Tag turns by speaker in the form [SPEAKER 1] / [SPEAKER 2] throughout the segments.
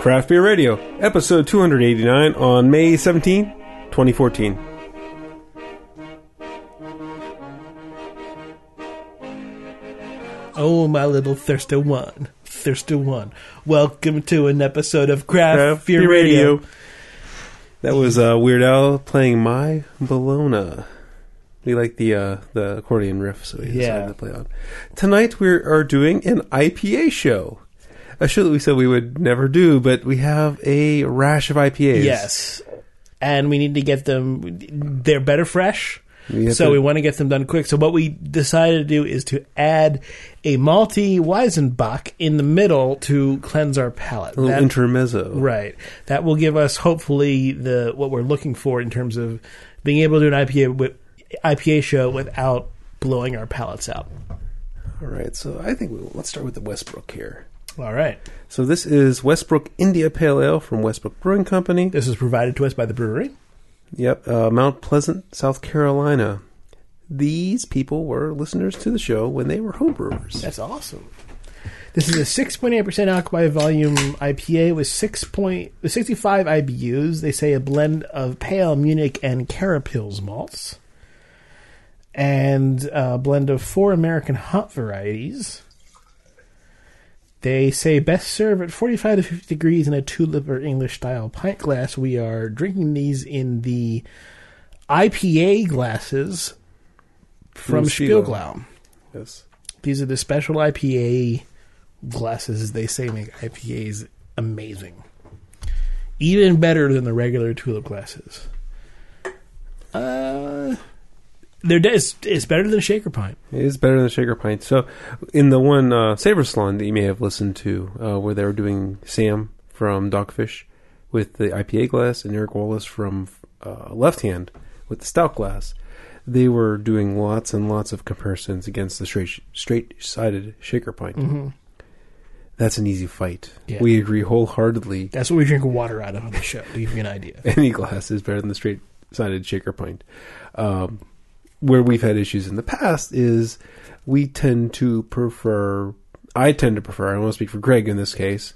[SPEAKER 1] Craft Beer Radio, episode 289 on May 17, 2014.
[SPEAKER 2] Oh, my little thirsty one. Thirsty one. Welcome to an episode of Craft,
[SPEAKER 1] Craft
[SPEAKER 2] Beer
[SPEAKER 1] Beer
[SPEAKER 2] Radio.
[SPEAKER 1] Radio. That was uh, Weird Al playing My Bologna. We like the uh, the accordion riff, so we decided to play on. Tonight we are doing an IPA show. A show that we said we would never do, but we have a rash of IPAs.
[SPEAKER 2] Yes. And we need to get them, they're better fresh.
[SPEAKER 1] We
[SPEAKER 2] So
[SPEAKER 1] to-
[SPEAKER 2] we want to get them done quick. So what we decided to do is to add a malty Weizenbock in the middle to cleanse our palate.
[SPEAKER 1] a little
[SPEAKER 2] That-
[SPEAKER 1] intermezzo.
[SPEAKER 2] Right. That will give us hopefully the what we're looking for in terms of being able to do an IPA wi- IPA show without blowing our palates out.
[SPEAKER 1] All right, so I think we, let's start with the Westbrook here.
[SPEAKER 2] All right.
[SPEAKER 1] So this is Westbrook India Pale Ale from Westbrook Brewing Company.
[SPEAKER 2] This is provided to us by the brewery.
[SPEAKER 1] Yep, uh, Mount Pleasant, South Carolina. These people were listeners to the show when they were homebrewers.
[SPEAKER 2] That's awesome. This is a 6.8% alcohol by volume IPA with 6 point, with 65 IBUs. They say a blend of pale Munich and Carapils malts. And a blend of four American hop varieties. They say best served at 45 to 50 degrees in a tulip or English style pint glass. We are drinking these in the IPA glasses from Spiegelau.
[SPEAKER 1] Yes.
[SPEAKER 2] These are the special IPA glasses. They say make IPAs amazing, even better than the regular tulip glasses. Uh, they're de- it's, it's better than a shaker pint.
[SPEAKER 1] It is better than a Shaker Pint. So, in the one uh, Savor Salon that you may have listened to, uh, where they were doing Sam from Dogfish with the IPA glass and Eric Wallace from uh, Left Hand with the stout glass, they were doing lots and lots of comparisons against the straight straight sided Shaker Pint. That's an easy fight.
[SPEAKER 2] Yeah.
[SPEAKER 1] We agree wholeheartedly.
[SPEAKER 2] That's what we drink water out of on the show. To give you an idea.
[SPEAKER 1] any glass is better than the straight sided shaker pint. Um, where we've had issues in the past is we tend to prefer, I tend to prefer, I don't want to speak for Greg in this case,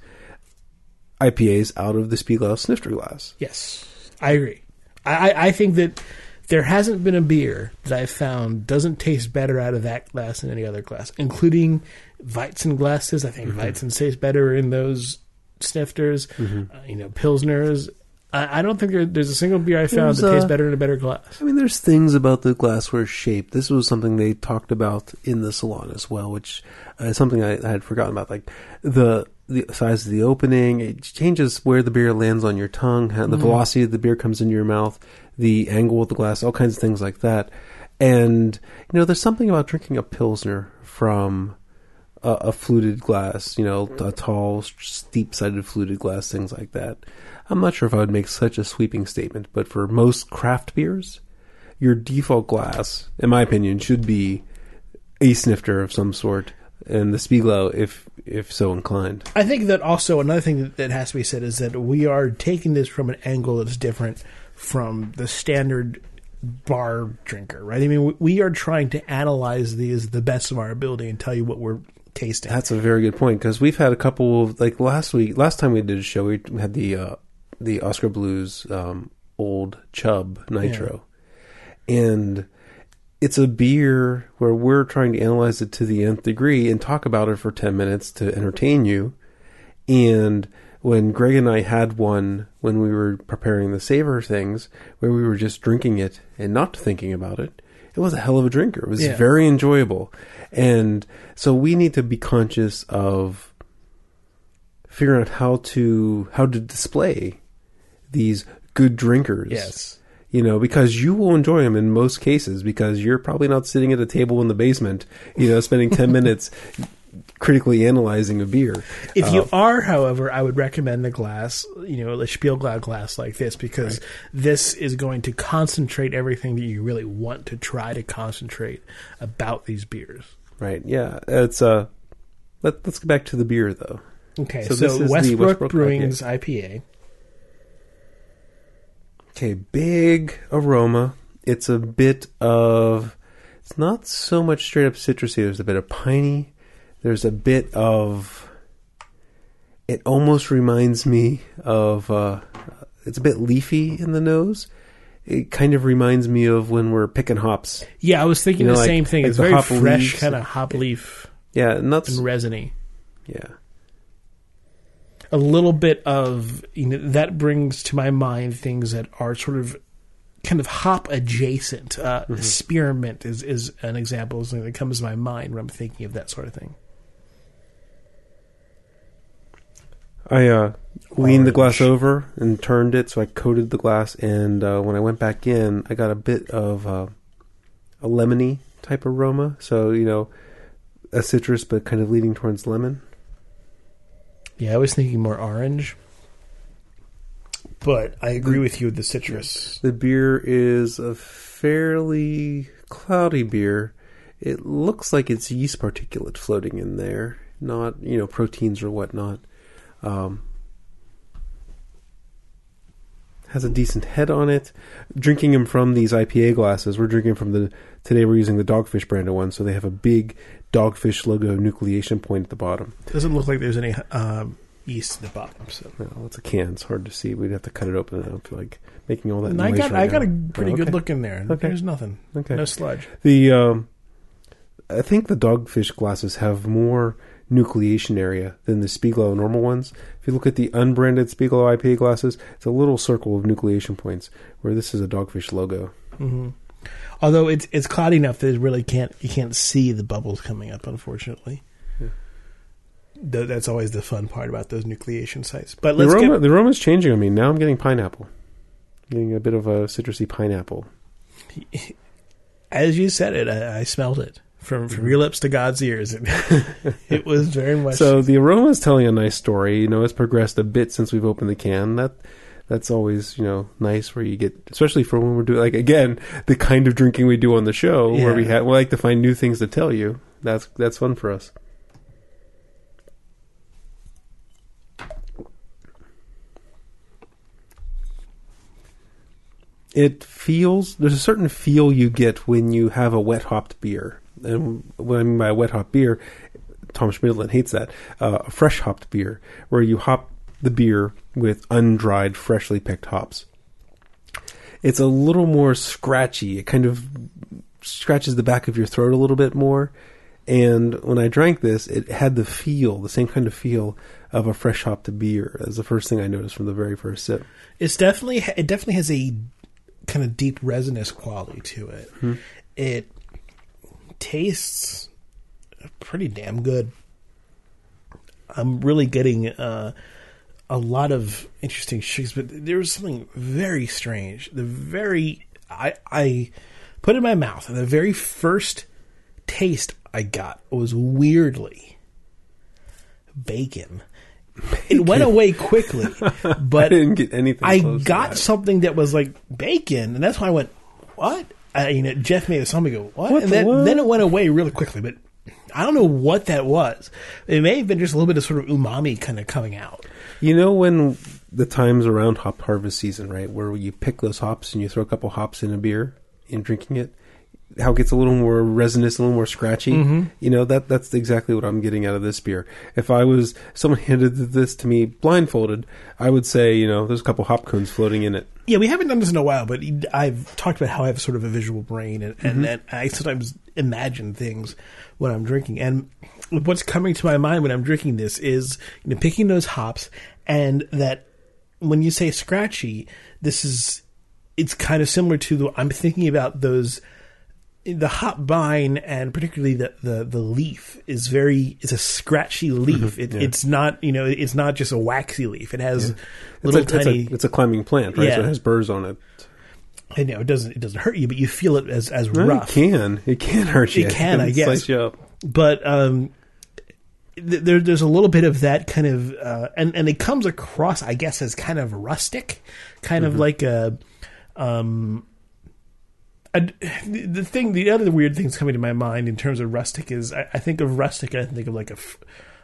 [SPEAKER 1] IPAs out of the Spiegel snifter glass.
[SPEAKER 2] Yes, I agree. I, I, think that there hasn't been a beer that I've found doesn't taste better out of that glass than any other glass, including Weizen glasses. I think Weizen tastes better in those snifters. Uh, you know, Pilsners. I, I don't think there, there's a single beer I found
[SPEAKER 1] There's,
[SPEAKER 2] that tastes
[SPEAKER 1] uh,
[SPEAKER 2] better in a better glass.
[SPEAKER 1] I mean, there's things about the glassware shape. This was something they talked about in the salon as well, which uh, is something I, I had forgotten about. Like the the size of the opening, it changes where the beer lands on your tongue, how the velocity of the beer comes into your mouth, the angle of the glass, all kinds of things like that. And you know, there's something about drinking a pilsner from a, a fluted glass, you know, a tall, steep-sided fluted glass, things like that. I'm not sure if I would make such a sweeping statement, but for most craft beers, your default glass, in my opinion, should be a snifter of some sort, and the Spiegelau if if so inclined.
[SPEAKER 2] I think that also another thing that, has to be said is that we are taking this from an angle that's different from the standard bar drinker, right? I mean, we are trying to analyze these the best of our ability and tell you what we're tasting.
[SPEAKER 1] That's a very good point because we've had a couple of like last week, last time we did a show, we had the uh, the Oskar Blues um, Old Chub Nitro, and it's a beer where we're trying to analyze it to the nth degree and talk about it for ten minutes to entertain you. And when Greg and I had one when we were preparing the savor things, where we were just drinking it and not thinking about it, it was a hell of a drinker. It was
[SPEAKER 2] Yeah.
[SPEAKER 1] very enjoyable. And so we need to be conscious of figuring out how to how to display these good drinkers.
[SPEAKER 2] yes.
[SPEAKER 1] You know, because you will enjoy them in most cases because you're probably not sitting at a table in the basement, you know, spending 10 minutes critically analyzing a beer.
[SPEAKER 2] If
[SPEAKER 1] Uh,
[SPEAKER 2] you are, however, I would recommend the glass, you know, a Spiegelau glass like this because this is going to concentrate everything that you really want to try to concentrate about these beers.
[SPEAKER 1] Right. Yeah. It's uh let, let's go back to the beer though.
[SPEAKER 2] Okay,
[SPEAKER 1] So
[SPEAKER 2] so,
[SPEAKER 1] this is the
[SPEAKER 2] Westbrook,
[SPEAKER 1] Westbrook
[SPEAKER 2] Brewing's IPA.
[SPEAKER 1] Okay, big aroma. It's a bit of it's not so much straight up citrusy. There's a bit of piney. There's a bit of it almost reminds me of. Uh, it's a bit leafy in the nose. It kind of reminds me of when we're picking hops.
[SPEAKER 2] Yeah, I was thinking
[SPEAKER 1] You know,
[SPEAKER 2] the
[SPEAKER 1] like-
[SPEAKER 2] same thing.
[SPEAKER 1] like
[SPEAKER 2] it's very fresh, kind of hop leaf
[SPEAKER 1] Yeah, and nuts.
[SPEAKER 2] and resiny.
[SPEAKER 1] Yeah,
[SPEAKER 2] A little bit of you know that brings to my mind things that are sort of kind of hop adjacent. Uh,
[SPEAKER 1] Mm-hmm.
[SPEAKER 2] Spearmint is is an example of something that comes to my mind when I'm thinking of that sort of thing.
[SPEAKER 1] I uh, leaned the glass over and turned it, so I coated the glass. And uh, when I went back in, I got a bit of uh, a lemony type aroma. So you know, a citrus, but kind of leaning towards lemon.
[SPEAKER 2] Yeah, I was thinking more orange, but I agree with you with the citrus.
[SPEAKER 1] The beer is a fairly cloudy beer. It looks like it's yeast particulate floating in there, not you know proteins or whatnot. Um, has a decent head on it. Drinking them from these IPA glasses, we're drinking from the today. We're using the Dogfish branded one, so they have a big Dogfish logo nucleation point at the bottom.
[SPEAKER 2] Doesn't look like there's any um, yeast at the bottom. So,
[SPEAKER 1] Well, it's a can; it's hard to see. We'd have to cut it open. I don't feel like making all that.
[SPEAKER 2] and I
[SPEAKER 1] noise
[SPEAKER 2] got
[SPEAKER 1] right
[SPEAKER 2] I got
[SPEAKER 1] now.
[SPEAKER 2] a pretty
[SPEAKER 1] Oh,
[SPEAKER 2] good look in there.
[SPEAKER 1] Okay.
[SPEAKER 2] There's nothing,
[SPEAKER 1] Okay.
[SPEAKER 2] no sludge.
[SPEAKER 1] The um, I think the dogfish glasses have more nucleation area than the Spiegel normal ones. If you look at the unbranded Spiegel IPA glasses, it's a little circle of nucleation points, where this is a dogfish logo.
[SPEAKER 2] hmm Although it's it's cloudy enough that it really can't you can't see the bubbles coming up. Unfortunately,
[SPEAKER 1] Yeah.
[SPEAKER 2] Th- that's always the fun part about those nucleation sites. But
[SPEAKER 1] The aroma,
[SPEAKER 2] get
[SPEAKER 1] the aroma's changing. I mean, now I'm getting pineapple, getting a bit of a citrusy pineapple.
[SPEAKER 2] as you said it. I, I smelled it from from mm-hmm. your lips to God's ears. It, it was very much
[SPEAKER 1] So the aroma is telling a nice story. You know, it's progressed a bit since we've opened the can. That that's always you know nice where you get, especially for when we're doing like again the kind of drinking we do on the show where we have we like to find new things to tell you. That's that's fun for us. It feels there's a certain feel you get when you have a wet hopped beer, and what I mean by a wet hopped beer, Tom Schmidlin hates that. Uh, a fresh hopped beer, where you hop the beer with undried, freshly picked hops. It's a little more scratchy. It kind of scratches the back of your throat a little bit more. And when I drank this, it had the feel, the same kind of feel of a fresh hopped beer. That's the first thing I noticed from the very first sip.
[SPEAKER 2] It's definitely it definitely has a kind of deep resinous quality to it. It tastes pretty damn good. I'm really getting uh, a lot of interesting sugars, but there was something very strange. The very I I put it in my mouth, and the very first taste I got was weirdly bacon. It went away quickly, but I
[SPEAKER 1] didn't get anything.
[SPEAKER 2] I got
[SPEAKER 1] that.
[SPEAKER 2] something that was like bacon, and that's why I went, "What?" I, you know, Jeff made it something go, "What?"
[SPEAKER 1] What
[SPEAKER 2] and
[SPEAKER 1] the
[SPEAKER 2] then
[SPEAKER 1] what?
[SPEAKER 2] then it went away really quickly. But I don't know what that was. It may have been just a little bit of sort of umami kind of coming out.
[SPEAKER 1] You know when the times around hop harvest season, right, where you pick those hops and you throw a couple hops in a beer in drinking it, how it gets a little more resinous, a little more scratchy.
[SPEAKER 2] Mm-hmm.
[SPEAKER 1] You know that that's exactly what I'm getting out of this beer. If I was someone handed this to me blindfolded, I would say, you know, there's a couple hop cones floating in it.
[SPEAKER 2] Yeah, we haven't done this in a while, but I've talked about how I have sort of a visual brain, and, and, and I sometimes imagine things when I'm drinking. And what's coming to my mind when I'm drinking this is you know picking those hops, and that when you say scratchy, this is it's kind of similar to the I'm thinking about those the hop vine and particularly the, the, the leaf is very it's a scratchy leaf. It,
[SPEAKER 1] yeah.
[SPEAKER 2] It's not you know it's not just a waxy leaf. It has
[SPEAKER 1] It's
[SPEAKER 2] little
[SPEAKER 1] a,
[SPEAKER 2] tiny.
[SPEAKER 1] It's a, it's a climbing plant, right? So it has burrs on it.
[SPEAKER 2] I know it doesn't it doesn't hurt you, but you feel it as as
[SPEAKER 1] No,
[SPEAKER 2] rough.
[SPEAKER 1] It can. It can hurt you.
[SPEAKER 2] It can, I guess.
[SPEAKER 1] Slice you up.
[SPEAKER 2] But um, th- there there's a little bit of that kind of uh, and and it comes across, I guess, as kind of rustic, kind
[SPEAKER 1] Mm-hmm.
[SPEAKER 2] of like a um. The thing, the other weird thing things coming to my mind in terms of rustic is I, I think of rustic, I think of like a,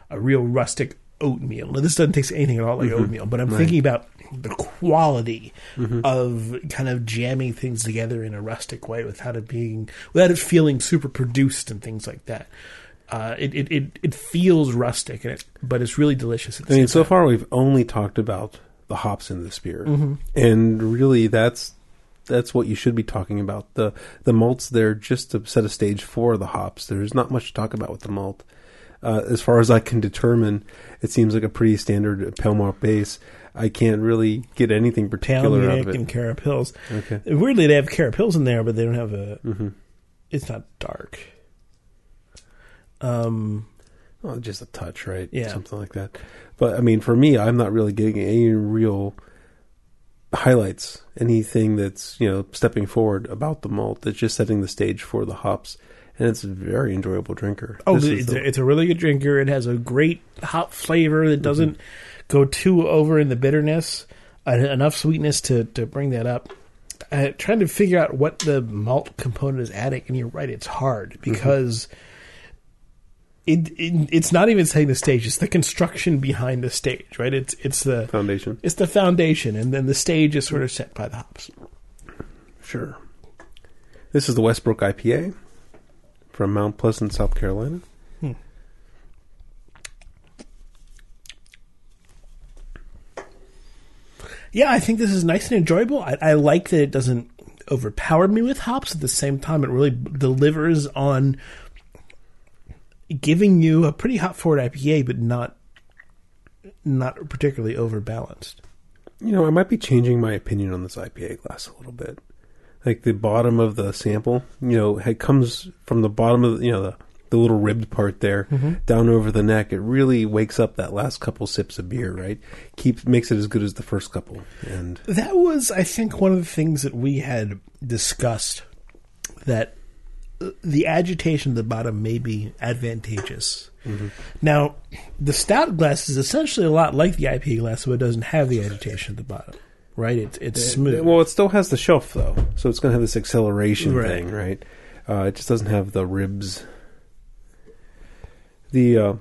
[SPEAKER 2] a real rustic oatmeal. Now, this doesn't taste anything at all like
[SPEAKER 1] Mm-hmm.
[SPEAKER 2] oatmeal, but I'm thinking about the quality of kind of jamming things together in a rustic way without it being without it feeling super produced and things like that. Uh, it, it, it, it feels rustic, and it, but it's really delicious.
[SPEAKER 1] I mean, so
[SPEAKER 2] time.
[SPEAKER 1] far we've only talked about the hops in this beer,
[SPEAKER 2] Mm-hmm.
[SPEAKER 1] and really that's that's what you should be talking about. the The malts there just to set a stage for the hops. There's not much to talk about with the malt. Uh, as far as I can determine, it seems like a pretty standard pale malt base. I can't really get anything particular out of it.
[SPEAKER 2] and Carapils.
[SPEAKER 1] Okay.
[SPEAKER 2] Weirdly, they have Carapils in there, but they don't have a.
[SPEAKER 1] hmm
[SPEAKER 2] It's not dark. Um,
[SPEAKER 1] Well, just a touch, right?
[SPEAKER 2] Yeah.
[SPEAKER 1] Something like that. But I mean, for me, I'm not really getting any real highlights, anything that's, you know, stepping forward about the malt. That's just setting the stage for the hops. And it's a very enjoyable drinker.
[SPEAKER 2] oh,
[SPEAKER 1] This is
[SPEAKER 2] it's,
[SPEAKER 1] the-
[SPEAKER 2] a, it's a really good drinker. It has a great hop flavor that doesn't go too over in the bitterness. Uh, enough sweetness to to bring that up. Uh, trying to figure out what the malt component is adding, and you're right, it's hard because. It, it it's not even saying the stage; it's the construction behind the stage, right? It's it's the
[SPEAKER 1] foundation.
[SPEAKER 2] it's the foundation, and then the stage is sort of set by the hops.
[SPEAKER 1] Sure. This is the Westbrook IPA from Mount Pleasant, South Carolina.
[SPEAKER 2] Hmm. Yeah, I think this is nice and enjoyable. I, I like that it doesn't overpower me with hops. At the same time, it really delivers on giving you a pretty hot forward IPA, but not not particularly overbalanced.
[SPEAKER 1] You know, I might be changing my opinion on this IPA glass a little bit. Like the bottom of the sample, you know, it comes from the bottom of the, you know the the little ribbed part there mm-hmm. down over the neck. It really wakes up that last couple sips of beer, right? Keeps makes it as good as the first couple. And
[SPEAKER 2] That was, I think, one of the things that we had discussed that the agitation at the bottom may be advantageous. Now, the stout glass is essentially a lot like the IPA glass, so it doesn't have the agitation at the bottom, right? It's it's smooth.
[SPEAKER 1] well, it still has the shelf though, so it's going to have this acceleration
[SPEAKER 2] Right.
[SPEAKER 1] thing, right? Uh, it just doesn't have the ribs. The uh,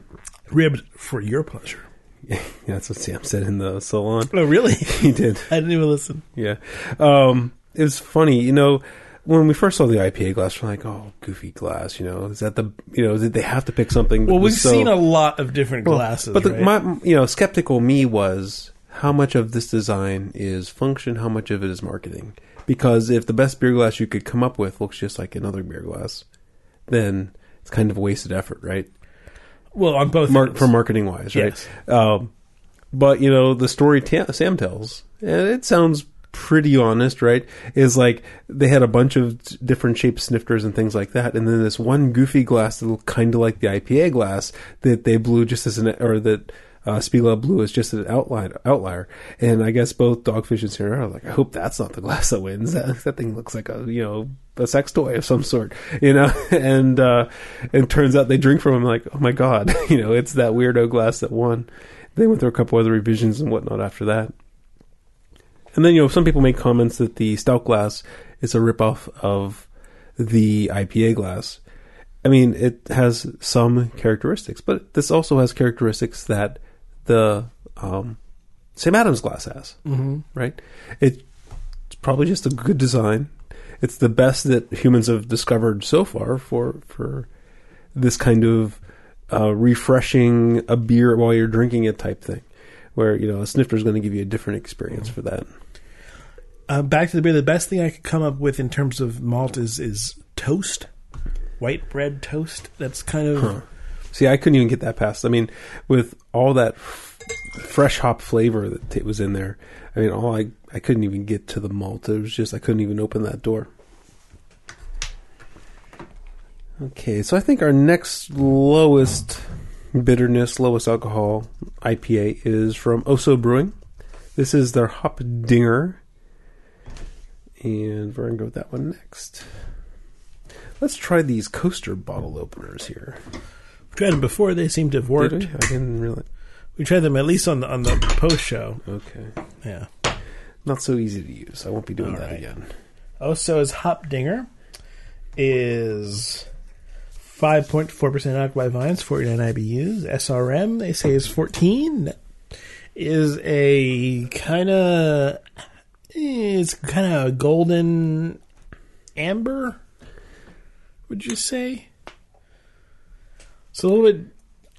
[SPEAKER 2] ribbed for your pleasure.
[SPEAKER 1] that's what Sam said in the salon.
[SPEAKER 2] Oh, really?
[SPEAKER 1] he did.
[SPEAKER 2] I didn't even listen.
[SPEAKER 1] Yeah. Um, it was funny, you know, when we first saw the IPA glass, we're like, oh, goofy glass, you know, is that the, you know, did they have to pick something?
[SPEAKER 2] Well, we've
[SPEAKER 1] so-
[SPEAKER 2] seen a lot of different
[SPEAKER 1] Well,
[SPEAKER 2] glasses,
[SPEAKER 1] But the,
[SPEAKER 2] right?
[SPEAKER 1] my, you know, skeptical me was how much of this design is function, how much of it is marketing. Because if the best beer glass you could come up with looks just like another beer glass, then it's kind of a wasted effort, right?
[SPEAKER 2] well, on both
[SPEAKER 1] Mar- for marketing wise, right?
[SPEAKER 2] Yes.
[SPEAKER 1] Um, but you know, the story ta- Sam tells, and it sounds pretty honest, right? Is like they had a bunch of different shaped snifters and things like that, and then this one goofy glass that looked kind of like the IPA glass that they blew just as an or that. Uh, Spiegel blew as just an outline, outlier, and I guess both Dogfish and Sierra are like, I hope that's not the glass that wins. That, that thing looks like a you know a sex toy of some sort, you know. And uh, it turns out they drink from him like, oh my god, you know, it's that weirdo glass that won. They went through a couple other revisions and whatnot after that. And then you know some people make comments that the stout glass is a ripoff of the IPA glass. I mean, it has some characteristics, but this also has characteristics that the um, Sam Adams glass has. Mm-hmm. Right? It, it's probably just a good design. It's the best that humans have discovered so far for for this kind of uh, refreshing a beer while you're drinking it type thing, where you know a snifter is going to give you a different experience for that.
[SPEAKER 2] Uh, back to the beer. The best thing I could come up with in terms of malt is is toast, white bread toast. That's kind of
[SPEAKER 1] See, I couldn't even get that past. I mean, with all that f- fresh hop flavor that t- was in there, I mean, all I I couldn't even get to the malt. It was just I couldn't even open that door. Okay, so I think our next lowest bitterness, lowest alcohol IPA is from Oso Brewing. This is their Hop Dinger, and we're gonna go with that one next. Let's try these coaster bottle openers here.
[SPEAKER 2] we tried them before. They seem to have worked.
[SPEAKER 1] Did we? I didn't really.
[SPEAKER 2] We tried them at least on the on the post show.
[SPEAKER 1] Okay.
[SPEAKER 2] Yeah.
[SPEAKER 1] Not so easy to use. I won't be doing
[SPEAKER 2] All
[SPEAKER 1] that
[SPEAKER 2] right.
[SPEAKER 1] again.
[SPEAKER 2] Oso's Hopdinger is 5.4% alcohol by vines, 49 IBUs. SRM, they say, is 14. Is a kind of. It's kind of golden amber, would you say? It's a little bit,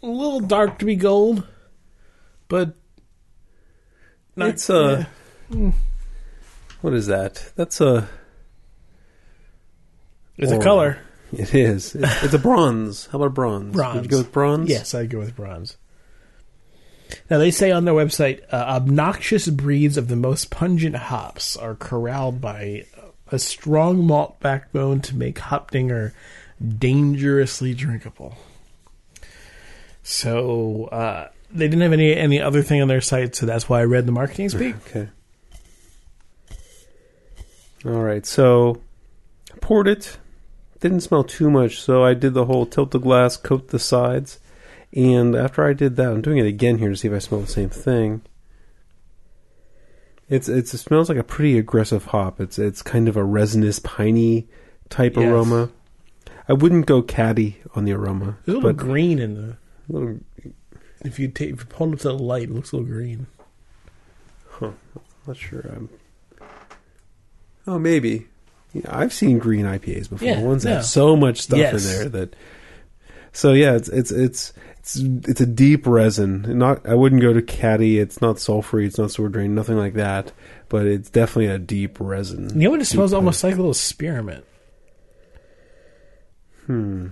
[SPEAKER 2] a little dark to be gold, but not,
[SPEAKER 1] It's, uh, What is that? That's a.
[SPEAKER 2] it's a color.
[SPEAKER 1] It is. It's, it's a bronze. How about bronze?
[SPEAKER 2] Bronze.
[SPEAKER 1] Would you go with bronze?
[SPEAKER 2] Yes, I'd go with bronze. Now they say on their website, uh, obnoxious breeds of the most pungent hops are corralled by a strong malt backbone to make Hopdinger dangerously drinkable. So uh, they didn't have any any other thing on their site, so that's why I read the marketing speak.
[SPEAKER 1] Okay. All right. So, poured it. Didn't smell too much, so I did the whole tilt the glass, coat the sides, and after I did that, I'm doing it again here to see if I smell the same thing. It's it's it smells like a pretty aggressive hop. It's it's kind of a resinous, piney type
[SPEAKER 2] Yes.
[SPEAKER 1] aroma. I wouldn't go catty on the aroma,
[SPEAKER 2] There's a little green in the.
[SPEAKER 1] a little
[SPEAKER 2] If you take, if you hold it to the light, it looks a little green. Huh.
[SPEAKER 1] Not sure. I'm. Oh, maybe. Yeah, I've seen green IPAs before.
[SPEAKER 2] Yeah,
[SPEAKER 1] ones that have so much stuff
[SPEAKER 2] Yes.
[SPEAKER 1] in there that. So yeah, it's it's it's it's it's a deep resin. Not I wouldn't go to catty. It's not sulfury. It's not sword drain. Nothing like that. But it's definitely a deep resin.
[SPEAKER 2] You know what? It smells almost like a little spearmint.
[SPEAKER 1] Hmm.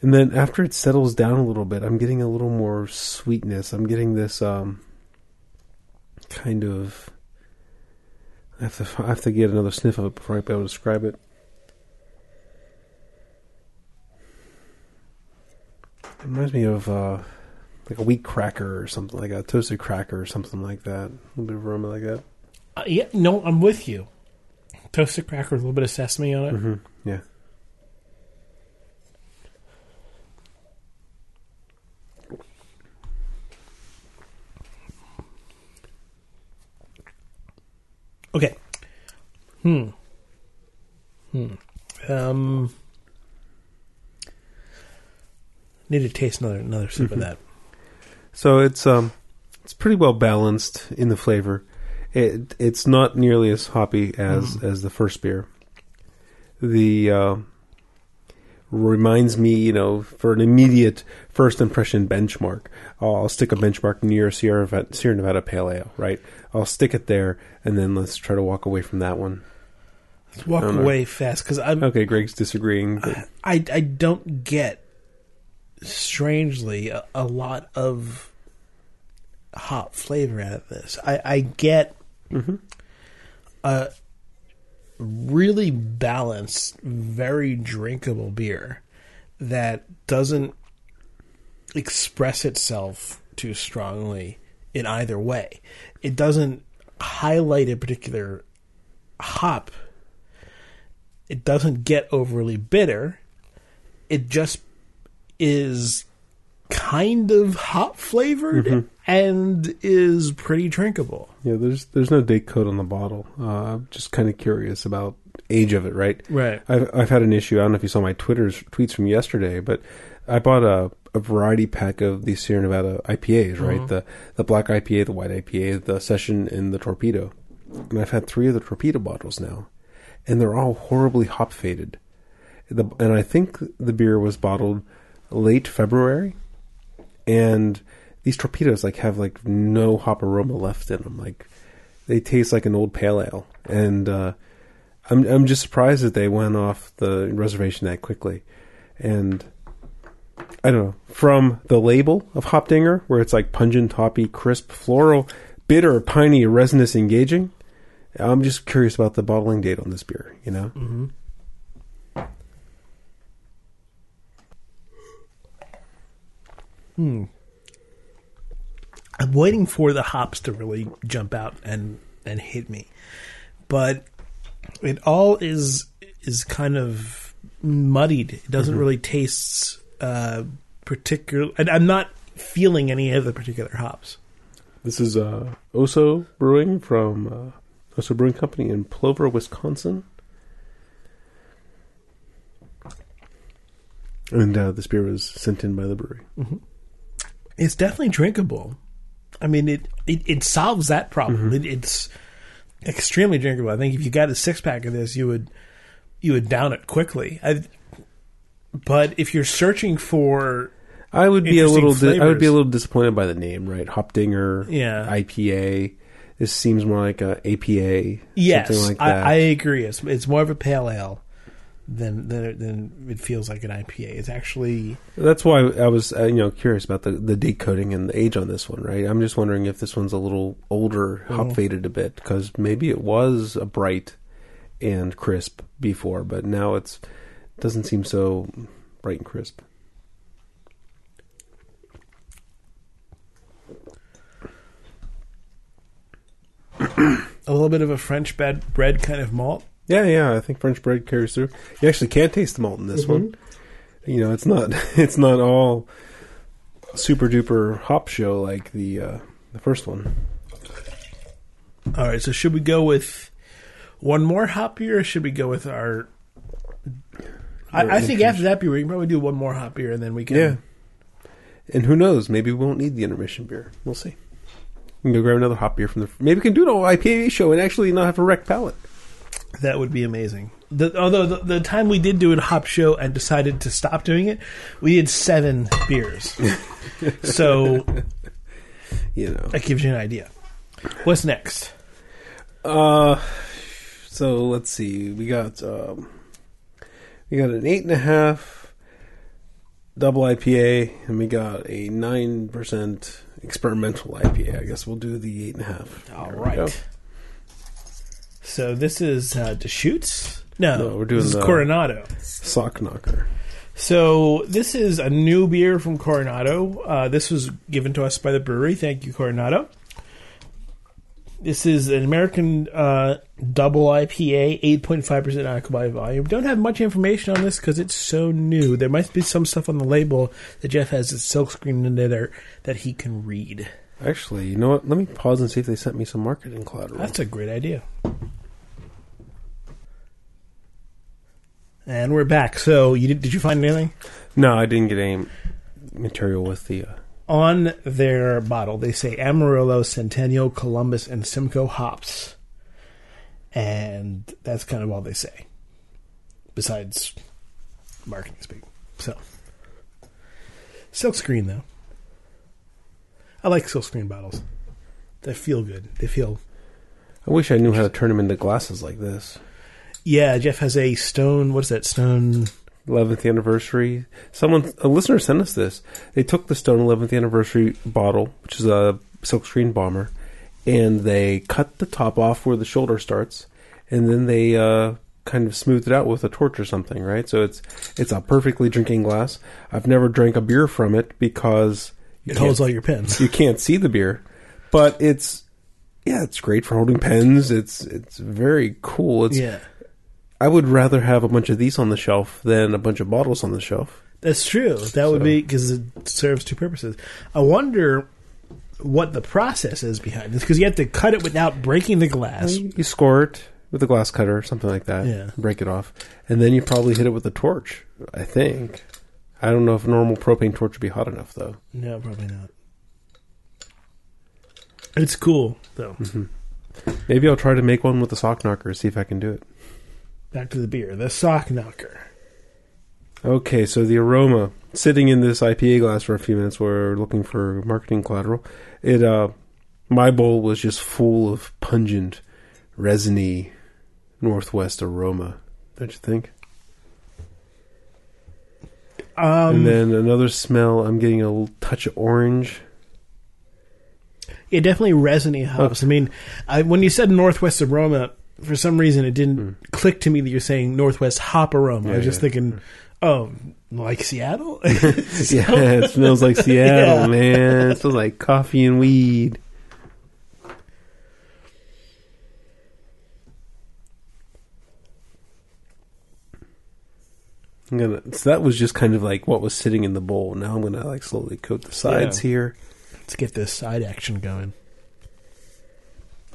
[SPEAKER 1] And then after it settles down a little bit, I'm getting a little more sweetness. I'm getting this um kind of I have to I have to get another sniff of it before I be able to describe it. It reminds me of uh like a wheat cracker or something like a toasted cracker or something like that. A little bit of aroma like that.
[SPEAKER 2] Uh, yeah, no, I'm with you. Toasted cracker with a little bit of sesame on it.
[SPEAKER 1] hmm Yeah.
[SPEAKER 2] Okay. Hmm. Hmm. Um. Need to taste another another sip of
[SPEAKER 1] Mhm.
[SPEAKER 2] that.
[SPEAKER 1] So it's um it's pretty well balanced in the flavor. It it's not nearly as hoppy as
[SPEAKER 2] Mm.
[SPEAKER 1] as the first beer. The uh, reminds me, you know, for an immediate first impression benchmark, I'll, I'll stick a benchmark near Sierra Nevada, Sierra Nevada Pale Ale, right? I'll stick it there, and then let's try to walk away from that one.
[SPEAKER 2] Let's walk
[SPEAKER 1] I
[SPEAKER 2] away fast because I'm
[SPEAKER 1] Okay, Greg's disagreeing. But
[SPEAKER 2] I I don't get strangely a, a lot of hop flavor out of this. I I get
[SPEAKER 1] Mhm.
[SPEAKER 2] a really balanced, very drinkable beer that doesn't express itself too strongly in either way. It doesn't highlight a particular hop. It doesn't get overly bitter. It just is kind of hop flavored
[SPEAKER 1] Mhm.
[SPEAKER 2] and is pretty drinkable.
[SPEAKER 1] yeah, there's there's no date code on the bottle. Uh, I'm just kind of curious about age of it, right?
[SPEAKER 2] Right.
[SPEAKER 1] I've I've had an issue. I don't know if you saw my Twitter's tweets from yesterday, but I bought a, a variety pack of the Sierra Nevada IPAs, right?
[SPEAKER 2] Mhm.
[SPEAKER 1] The the black IPA, the white IPA, the Session, and the Torpedo. And I've had three of the Torpedo bottles now, and they're all horribly hop faded. The, and I think the beer was bottled late February, and these torpedoes like have like no hop aroma left in them. Like they taste like an old pale ale, and uh, I'm I'm just surprised that they went off the reservation that quickly. And I don't know from the label of Hopdinger, where it's like pungent, hoppy, crisp, floral, bitter, piney, resinous, engaging. I'm just curious about the bottling date on this beer. You know,
[SPEAKER 2] Mm-hmm. Hmm. I'm waiting for the hops to really jump out and and hit me, but it all is is kind of muddied. It doesn't
[SPEAKER 1] Mhm.
[SPEAKER 2] really taste uh, particular. and I'm not feeling any of the particular hops.
[SPEAKER 1] this is uh, Oso Brewing from uh, Oso Brewing Company in Plover, Wisconsin. And uh, this beer was sent in by the brewery.
[SPEAKER 2] It's definitely drinkable. I mean, it it, it solves that problem. Mm-hmm. It, it's extremely drinkable. I think if you got a six pack of this, you would you would down it quickly. I, but if you're searching for
[SPEAKER 1] I would be a little. Di- I would be a little disappointed by the name, right? Hopdinger,
[SPEAKER 2] Yeah.
[SPEAKER 1] IPA. This seems more like a APA,
[SPEAKER 2] yes,
[SPEAKER 1] something like that.
[SPEAKER 2] I, I agree. It's it's more of a pale ale than than it, than it feels like an IPA. It's actually
[SPEAKER 1] That's why I was, uh, you know, curious about the the date coding and the age on this one, right? I'm just wondering if this one's a little older, hop faded a bit, because maybe it was a bright and crisp before, but now it's doesn't seem so bright and crisp.
[SPEAKER 2] a little bit of a French bread kind of malt.
[SPEAKER 1] Yeah, yeah, I think French bread carries through. You actually can taste the malt in this one. You know, it's not it's not all super duper hop show like the uh, the first one.
[SPEAKER 2] All right, so should we go with one more hop beer, or should we go with our? I, I think after that beer, we can probably do one more hop beer, and then we can.
[SPEAKER 1] Yeah. And who knows? Maybe we won't need the intermission beer. We'll see. We can go grab another hop beer from the. Maybe we can do an all IPA show and actually not have a wrecked palate.
[SPEAKER 2] That would be amazing. The, although the, the time we did do a hop show and decided to stop doing it, we did seven beers. so
[SPEAKER 1] You know.
[SPEAKER 2] that gives you an idea. What's next?
[SPEAKER 1] Uh, so let's see. We got um, we got an eight and a half double IPA, and we got a nine percent experimental IPA. I guess we'll do the eight and a half.
[SPEAKER 2] All
[SPEAKER 1] There
[SPEAKER 2] right. So this is uh, Deschutes? No,
[SPEAKER 1] No, we're doing
[SPEAKER 2] this is
[SPEAKER 1] the-
[SPEAKER 2] Coronado.
[SPEAKER 1] Sock knocker.
[SPEAKER 2] So this is a new beer from Coronado. Uh, this was given to us by the brewery. Thank you, Coronado. This is an American uh, double IPA, eight point five percent alcohol by volume. Don't have much information on this because it's so new. There might be some stuff on the label that Jeff has a silkscreen in there that he can read.
[SPEAKER 1] Actually, you know what? Let me pause and see if they sent me some marketing collateral.
[SPEAKER 2] That's a great idea. And we're back. So, you did, did you find anything?
[SPEAKER 1] no, I didn't get any material with the. Uh,
[SPEAKER 2] on their bottle, they say Amarillo, Centennial, Columbus, and Simcoe hops. And that's kind of all they say, besides marketing speak. So, silkscreen, though. I like silkscreen bottles. They feel good. They feel.
[SPEAKER 1] I wish I knew how to turn them into glasses like this.
[SPEAKER 2] Yeah, Jeff has a stone. What's that stone?
[SPEAKER 1] 11th anniversary. Someone, a listener sent us this. They took the Stone 11th anniversary bottle, which is a silkscreen bomber, and they cut the top off where the shoulder starts, and then they uh, kind of smoothed it out with a torch or something, right? So it's it's a perfectly drinking glass. I've never drank a beer from it because you
[SPEAKER 2] It holds all your pens.
[SPEAKER 1] you can't see the beer, but it's yeah, it's great for holding pens. It's it's very cool. It's
[SPEAKER 2] Yeah,
[SPEAKER 1] I would rather have a bunch of these on the shelf than a bunch of bottles on the shelf.
[SPEAKER 2] that's true. That would be because it serves two purposes. I wonder what the process is behind this because you have to cut it without breaking the glass.
[SPEAKER 1] You, score it with a glass cutter, something like that.
[SPEAKER 2] Yeah.
[SPEAKER 1] Break it off, and then you probably hit it with a torch. I think. I don't know if a normal propane torch would be hot enough though.
[SPEAKER 2] No, probably not. It's cool though. Mm-hmm.
[SPEAKER 1] Maybe I'll try to make one with a sock knocker. See if I can do it.
[SPEAKER 2] Back to the beer, the sock knocker.
[SPEAKER 1] Okay, so the aroma sitting in this IPA glass for a few minutes. We're looking for marketing collateral. It uh, my bowl was just full of pungent, resiny, northwest aroma. Don't you think?
[SPEAKER 2] Um,
[SPEAKER 1] and then another smell. I'm getting a little touch of orange.
[SPEAKER 2] yeah, definitely resiny hops. I mean, I, when you said Northwest aroma, for some reason it didn't hmm. click to me that you're saying Northwest hop aroma. I was. Just
[SPEAKER 1] yeah.
[SPEAKER 2] thinking, oh, like Seattle.
[SPEAKER 1] Yeah, it smells like Seattle,
[SPEAKER 2] Yeah.
[SPEAKER 1] man. It smells like coffee and weed. I'm gonna. So that was just kind of like what was sitting in the bowl. Now I'm gonna like slowly coat the sides
[SPEAKER 2] Yeah.
[SPEAKER 1] here,
[SPEAKER 2] Let's get this side action going.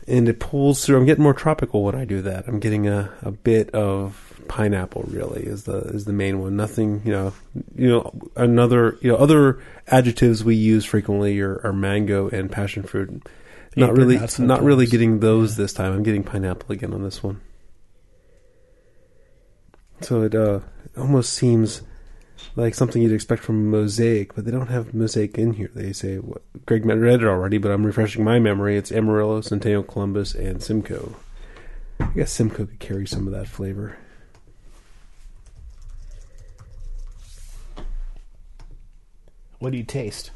[SPEAKER 1] And it pulls through. I'm getting more tropical when I do that. I'm getting a, a bit of pineapple. Really, is the is the main one. Nothing, you know, you know, another, you know, other adjectives we use frequently are, are mango and passion fruit. not really,
[SPEAKER 2] apricots
[SPEAKER 1] not really getting those this time. I'm getting pineapple again on this one. So it uh, almost seems like something you'd expect from Mosaic, but they don't have Mosaic in here. They say what Greg read it already, but I'm refreshing my memory. It's Amarillo, Centennial, Columbus, and Simcoe. I guess Simcoe could carry some of that flavor.
[SPEAKER 2] What do you taste?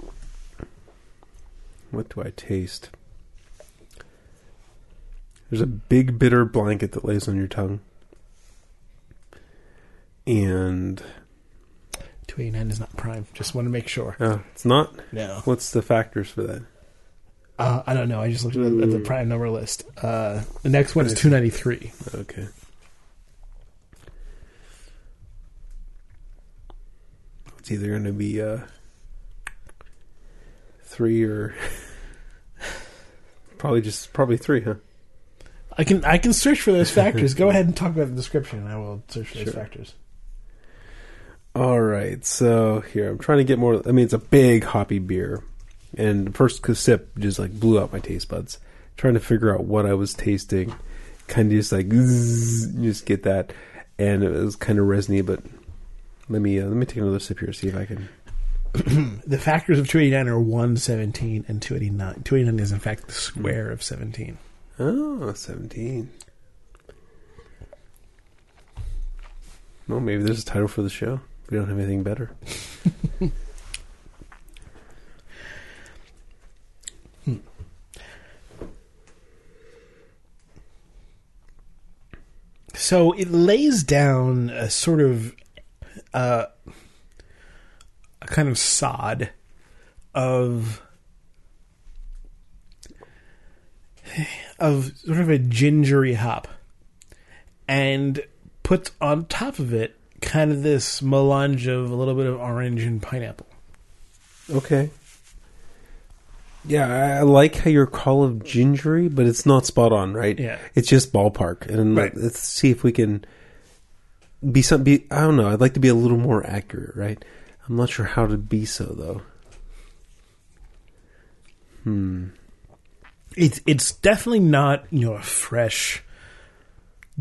[SPEAKER 1] What do I taste? There's a big bitter blanket that lays on your tongue. And
[SPEAKER 2] 289 is not prime. Just want to make sure.
[SPEAKER 1] uh, it's not.
[SPEAKER 2] No.
[SPEAKER 1] What's the factors for that?
[SPEAKER 2] Uh, I don't know. I just looked at the, at the
[SPEAKER 1] Mm.
[SPEAKER 2] prime number list. Uh, the next one is 293.
[SPEAKER 1] Okay. It's either going to be uh, three or probably just probably three, huh?
[SPEAKER 2] I can I can search for those factors. Go ahead and talk about the description. and I will search for those
[SPEAKER 1] Sure.
[SPEAKER 2] factors.
[SPEAKER 1] All right, so here I'm trying to get more. I mean, it's a big hoppy beer, and the first sip just like blew out my taste buds. Trying to figure out what I was tasting, kind of just like zzz, just get that, and it was kind of resiny. But let me uh, let me take another sip here, see if I can.
[SPEAKER 2] The factors of 289 are 117 and 289. 289 is in fact the square of 17.
[SPEAKER 1] Oh, 17. Well, maybe there's a title for the show. We don't have anything better.
[SPEAKER 2] So it lays down a sort of uh, a kind of sod of of sort of a gingery hop, and puts on top of it kind of this melange of a little bit of orange and pineapple.
[SPEAKER 1] Okay. Yeah, I I like how your call of gingery, but it's not spot on, right?
[SPEAKER 2] Yeah.
[SPEAKER 1] It's just ballpark, and
[SPEAKER 2] Right.
[SPEAKER 1] let's see if we can be some. Be I don't know. I'd like to be a little more accurate, right? I'm not sure how to be so though. Hmm.
[SPEAKER 2] It's it's definitely not you know a fresh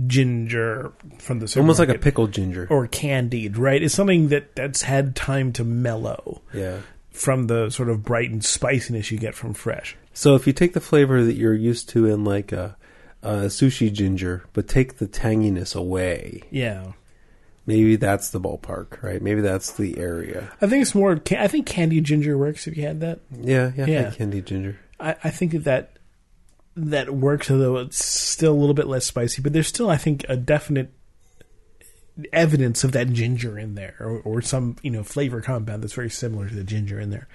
[SPEAKER 2] ginger from the
[SPEAKER 1] Almost like a pickled ginger.
[SPEAKER 2] or candied, right? It's something that that's had time to mellow
[SPEAKER 1] yeah.
[SPEAKER 2] from the sort of bright and spiciness you get from fresh.
[SPEAKER 1] So if you take the flavor that you're used to in like a, a sushi ginger, but take the tanginess away,
[SPEAKER 2] Yeah,
[SPEAKER 1] maybe that's the ballpark, right? Maybe that's the area.
[SPEAKER 2] I think it's more. I think candied ginger works if you had that.
[SPEAKER 1] Yeah, yeah,
[SPEAKER 2] Yeah.
[SPEAKER 1] yeah. candied ginger.
[SPEAKER 2] I, I think that, that works, although it's still a little bit less spicy. But there's still, I think, a definite evidence of that ginger in there, or, or some you know flavor compound that's very similar to the ginger in there.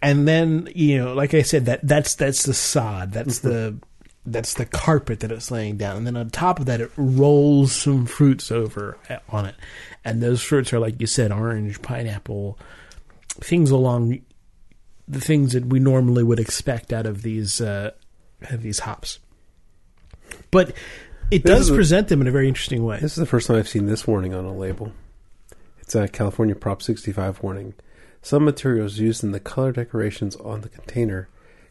[SPEAKER 2] And then you know, like I said, that that's that's the sod. That's the that's the carpet that it's laying down, and then on top of that, it rolls some fruits over on it, and those fruits are like you said, orange, pineapple, things along the things that we normally would expect out of these uh, of these hops. But it
[SPEAKER 1] This
[SPEAKER 2] does
[SPEAKER 1] a-
[SPEAKER 2] present them in a very interesting way.
[SPEAKER 1] This is the first time I've seen this warning on a label. It's a California Prop 65 warning. Some materials used in the color decorations on the container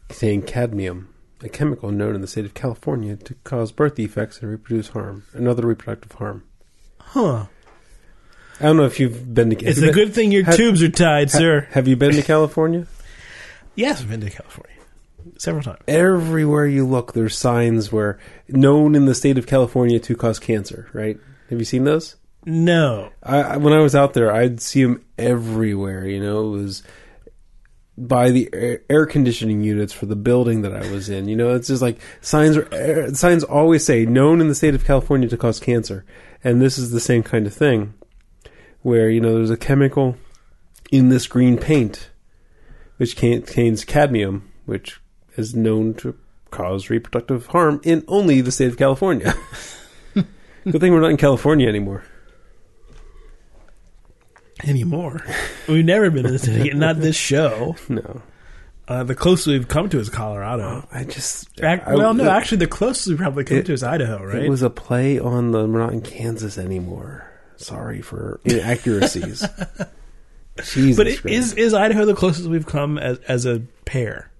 [SPEAKER 1] contain cadmium, a chemical known in the state of California to cause birth defects and reproduce harm, another reproductive harm.
[SPEAKER 2] Huh.
[SPEAKER 1] I don't know if you've been to.
[SPEAKER 2] It's a
[SPEAKER 1] been-
[SPEAKER 2] good thing your
[SPEAKER 1] have-
[SPEAKER 2] tubes are tied, sir.
[SPEAKER 1] Have you been to California?
[SPEAKER 2] Yes, I've been to California several times.
[SPEAKER 1] Everywhere you look, there's signs where known in the state of California to cause cancer. Right? Have you seen those?
[SPEAKER 2] No.
[SPEAKER 1] I, when I was out there, I'd see them everywhere. You know, it was by the air, air conditioning units for the building that I was in. You know, it's just like signs are signs always say known in the state of California to cause cancer, and this is the same kind of thing, where you know there's a chemical in this green paint which contains cadmium, which is known to cause reproductive harm in only the state of California. Good thing we're not in California anymore.
[SPEAKER 2] Anymore. We've never been in this, not this show.
[SPEAKER 1] No.
[SPEAKER 2] Uh, the closest we've come to is Colorado.
[SPEAKER 1] I just
[SPEAKER 2] Ac-
[SPEAKER 1] I-
[SPEAKER 2] well, no,
[SPEAKER 1] it-
[SPEAKER 2] actually, the closest we've probably come
[SPEAKER 1] It-
[SPEAKER 2] to is Idaho, right?
[SPEAKER 1] It was a play on the we're not in Kansas anymore. Sorry for inaccuracies. Jesus
[SPEAKER 2] but it, is is Idaho the closest we've come as as a pair?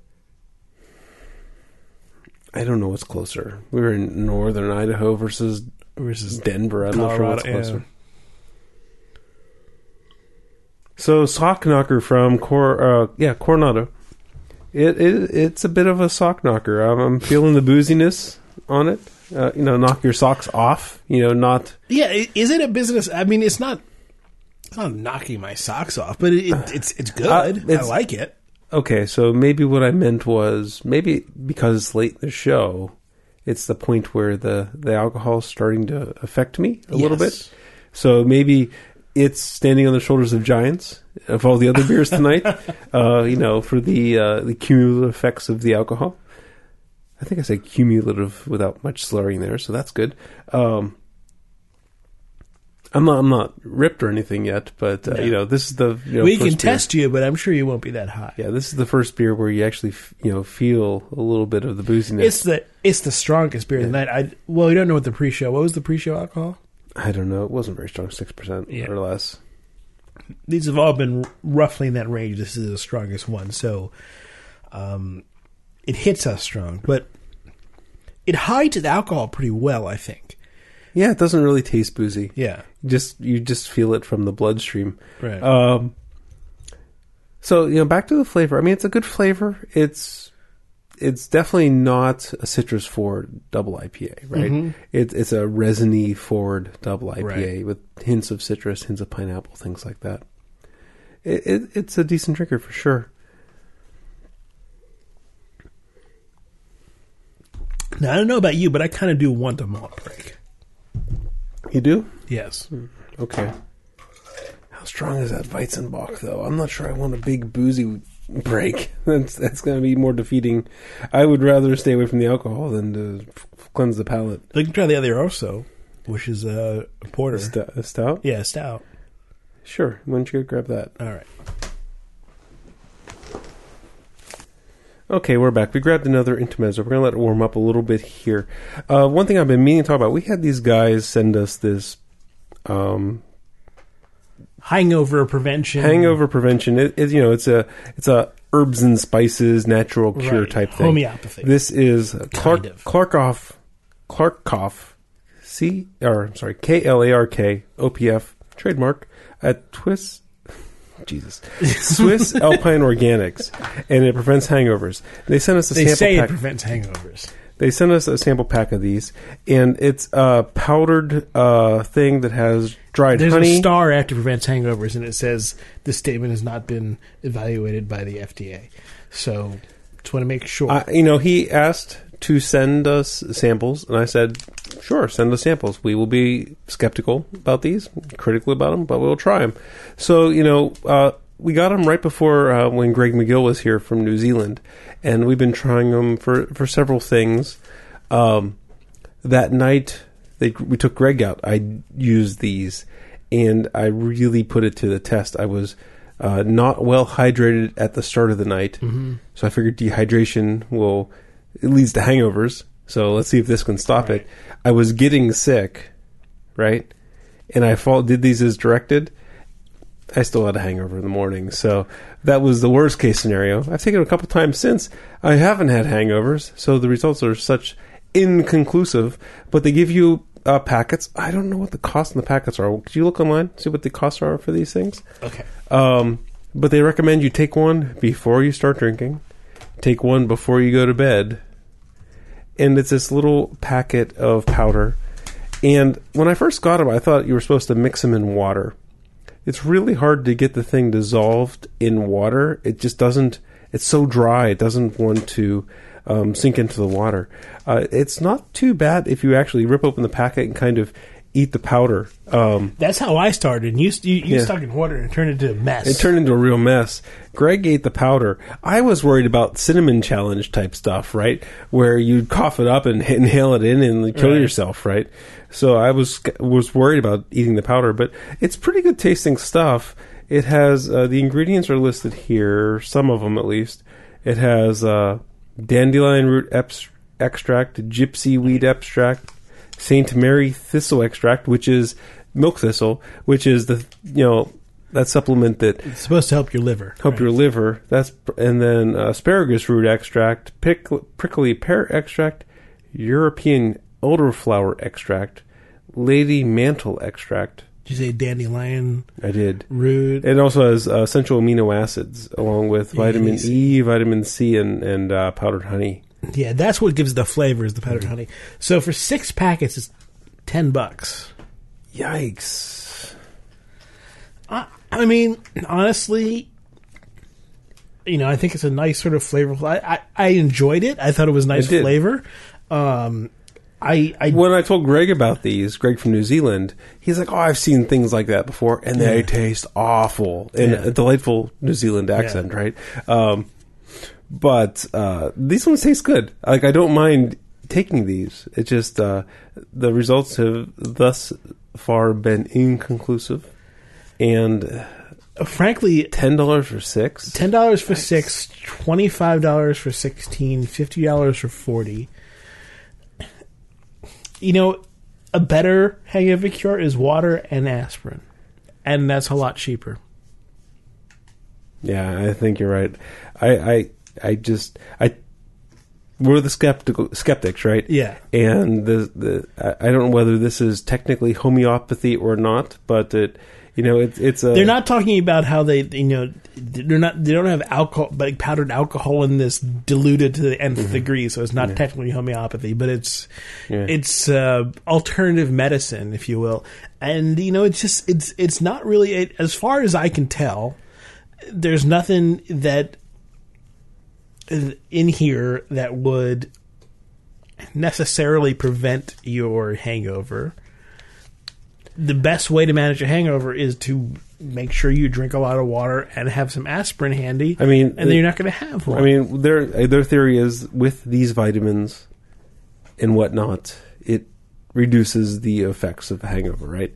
[SPEAKER 1] I don't know what's closer. We were in northern Idaho versus
[SPEAKER 2] versus
[SPEAKER 1] Denver. I'm not sure what's closer. So sock knocker from Cor, uh, yeah, Coronado. It, it it's a bit of a sock knocker. I'm, I'm feeling the booziness on it. Uh, you know, knock your socks off. You know, not
[SPEAKER 2] Yeah, is it a business? I mean, it's not. It's not knocking my socks off, but it, it, it's it's good.
[SPEAKER 1] Uh, it's-
[SPEAKER 2] I like it.
[SPEAKER 1] okay. So maybe what I meant was maybe because it's late in the show, it's the point where the the alcohol is starting to affect me a little bit. So maybe it's standing on the shoulders of giants of all the other beers tonight. uh, you know, for the uh, the cumulative effects of the alcohol. I think I said cumulative without much slurring there, so that's good. Um, I'm not I'm not ripped or anything yet, but uh,
[SPEAKER 2] No.
[SPEAKER 1] you know this is the you know,
[SPEAKER 2] we
[SPEAKER 1] first
[SPEAKER 2] can
[SPEAKER 1] beer.
[SPEAKER 2] test you, but I'm sure you won't be that high.
[SPEAKER 1] Yeah, this is the first beer where you actually f- you know feel a little bit of the booziness.
[SPEAKER 2] It's the it's the strongest beer of the night. I well, we don't know what the pre-show. What was the pre-show alcohol?
[SPEAKER 1] I don't know. It wasn't very strong, six percent
[SPEAKER 2] Yeah.
[SPEAKER 1] or less.
[SPEAKER 2] These have all been roughly in that range. This is the strongest one, so um, it hits us strong, but it hides the alcohol pretty well. I think.
[SPEAKER 1] Yeah, it doesn't really taste boozy.
[SPEAKER 2] Yeah.
[SPEAKER 1] Just you just feel it from the bloodstream.
[SPEAKER 2] Right.
[SPEAKER 1] Um, so you know, back to the flavor. I mean, it's a good flavor. It's it's definitely not a citrus forward double IPA, right?
[SPEAKER 2] Mhm.
[SPEAKER 1] It, it's a resiny forward double IPA
[SPEAKER 2] Right.
[SPEAKER 1] with hints of citrus, hints of pineapple, things like that. It, it, it's a decent drinker for sure.
[SPEAKER 2] now I don't know about you, but I kind of do want a malt break.
[SPEAKER 1] You do?
[SPEAKER 2] Yes. Hmm.
[SPEAKER 1] Okay. How strong is that Weizenbock, though? I'm not sure I want a big boozy break. That's that's going to be more defeating. I would rather stay away from the alcohol than to f- cleanse the palate.
[SPEAKER 2] You can try the other also, which is a porter.
[SPEAKER 1] St- a stout?
[SPEAKER 2] Yeah, stout.
[SPEAKER 1] Sure. Why don't you go grab that?
[SPEAKER 2] All right.
[SPEAKER 1] Okay, we're back. We grabbed another intermezzo. We're going to let it warm up a little bit here. Uh, one thing I've been meaning to talk about, we had these guys send us this um,
[SPEAKER 2] Hangover prevention.
[SPEAKER 1] hangover prevention. It, it, you know, it's a it's a herbs and spices natural cure
[SPEAKER 2] Right.
[SPEAKER 1] type thing.
[SPEAKER 2] Homeopathy.
[SPEAKER 1] This is Clark
[SPEAKER 2] of.
[SPEAKER 1] Klarkopf Klarkopf C or I'm sorry K L A R K O P F trademark at Twist Jesus Swiss Alpine Organics and it prevents hangovers. They sent us a
[SPEAKER 2] they
[SPEAKER 1] sample
[SPEAKER 2] say
[SPEAKER 1] pack.
[SPEAKER 2] it prevents hangovers.
[SPEAKER 1] They sent us a sample pack of these, and it's a powdered uh, thing that has dried
[SPEAKER 2] There's
[SPEAKER 1] honey.
[SPEAKER 2] a star after prevents hangovers, and it says this statement has not been evaluated by the FDA. So, just want to make sure.
[SPEAKER 1] I, you know, he asked to send us samples, and I said, "Sure, send us samples. We will be skeptical about these, critical about them, but we'll try them." So, you know, uh, we got them right before uh, when Greg McGill was here from New Zealand, and we've been trying them for for several things. Um, that night, they, we took Greg out. I used these, and I really put it to the test. I was. Uh, not well hydrated at the start of the night, so I figured dehydration will it leads to hangovers. So let's see if this can stop
[SPEAKER 2] Right.
[SPEAKER 1] it. I was getting sick, right? And I fall, did these as directed. I still had a hangover in the morning. So that was the worst case scenario. I've taken it a couple times since. I haven't had hangovers. So the results are such inconclusive, but they give you uh, packets. I don't know what the cost of the packets are. Could you look online, see what the costs are for these things?
[SPEAKER 2] okay.
[SPEAKER 1] Um, but they recommend you take one before you start drinking, take one before you go to bed, and it's this little packet of powder. And when I first got them, I thought you were supposed to mix them in water. It's really hard to get the thing dissolved in water. It just doesn't. It's so dry. It doesn't want to um, sink into the water. Uh, it's not too bad if you actually rip open the packet and kind of eat the powder. Um,
[SPEAKER 2] That's how I started. You you, you
[SPEAKER 1] Yeah.
[SPEAKER 2] stuck in water and it turned into a mess.
[SPEAKER 1] It turned into a real mess. Greg ate the powder. I was worried about cinnamon challenge type stuff, right? Where you'd cough it up and inhale it in and kill
[SPEAKER 2] Right.
[SPEAKER 1] yourself, right? So I was was worried about eating the powder, but it's pretty good tasting stuff. It has uh, the ingredients are listed here, some of them at least. It has uh, dandelion root eps- extract, gypsy weed extract, Saint Mary thistle extract, which is milk thistle, which is the you know that supplement that
[SPEAKER 2] It's supposed to help your liver.
[SPEAKER 1] help
[SPEAKER 2] right?
[SPEAKER 1] your liver. That's and then uh, asparagus root extract, pick, prickly pear extract, European elderflower extract, lady mantle extract.
[SPEAKER 2] Did you say dandelion
[SPEAKER 1] I did.
[SPEAKER 2] root?
[SPEAKER 1] It also has uh, essential amino acids along with vitamin. E, vitamin C, and and uh, powdered honey.
[SPEAKER 2] Yeah, that's what gives the flavor is the powdered honey. So for six packets, it's ten bucks.
[SPEAKER 1] Yikes!
[SPEAKER 2] I, I mean, honestly, you know, I think it's a nice sort of flavorful. I, I, I enjoyed it. I thought it was nice
[SPEAKER 1] I did.
[SPEAKER 2] flavor. Um, I, I
[SPEAKER 1] When I told Greg about these, Greg from New Zealand, he's like, "Oh, I've seen things like that before, and they taste awful." In
[SPEAKER 2] Yeah.
[SPEAKER 1] a delightful New Zealand accent, right? Um, but uh, these ones taste good. Like I don't mind taking these. It just uh, the results have thus far been inconclusive, and
[SPEAKER 2] frankly,
[SPEAKER 1] ten dollars for six.
[SPEAKER 2] ten dollars for six, twenty five dollars for sixteen, fifty dollars for forty. You know, a better hangover cure is water and aspirin, and that's a lot cheaper.
[SPEAKER 1] Yeah, I think you're right. I, I, I just, I, we're the skeptical skeptics, right?
[SPEAKER 2] Yeah.
[SPEAKER 1] And the the I don't know whether this is technically homeopathy or not, but it, you know, it's it's a.
[SPEAKER 2] They're not talking about how they, you know, they're not. They don't have alcohol, like powdered alcohol in this diluted to the nth degree, so it's not technically homeopathy, but it's
[SPEAKER 1] Yeah.
[SPEAKER 2] it's uh, alternative medicine, if you will. And you know, it's just it's it's not really it, as far as I can tell. There's nothing that in here that would necessarily prevent your hangover the best way to manage a hangover is to make sure you drink a lot of water and have some aspirin handy.
[SPEAKER 1] I mean,
[SPEAKER 2] and then you're not going to have one.
[SPEAKER 1] I mean, their their theory is with these vitamins and whatnot, it reduces the effects of a hangover, right?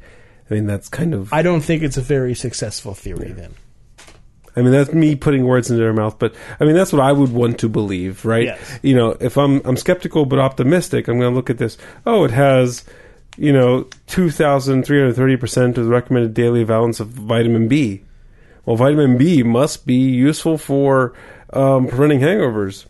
[SPEAKER 1] I mean, that's kind of.
[SPEAKER 2] I don't think it's a very successful theory. Then
[SPEAKER 1] I mean, that's me putting words into their mouth, but I mean, that's what I would want to believe, right?
[SPEAKER 2] Yes.
[SPEAKER 1] You know, if I'm I'm skeptical but optimistic, I'm going to look at this. Oh, it has, you know, two thousand three hundred thirty percent of the recommended daily valence of vitamin B. Well, vitamin B must be useful for um, preventing hangovers,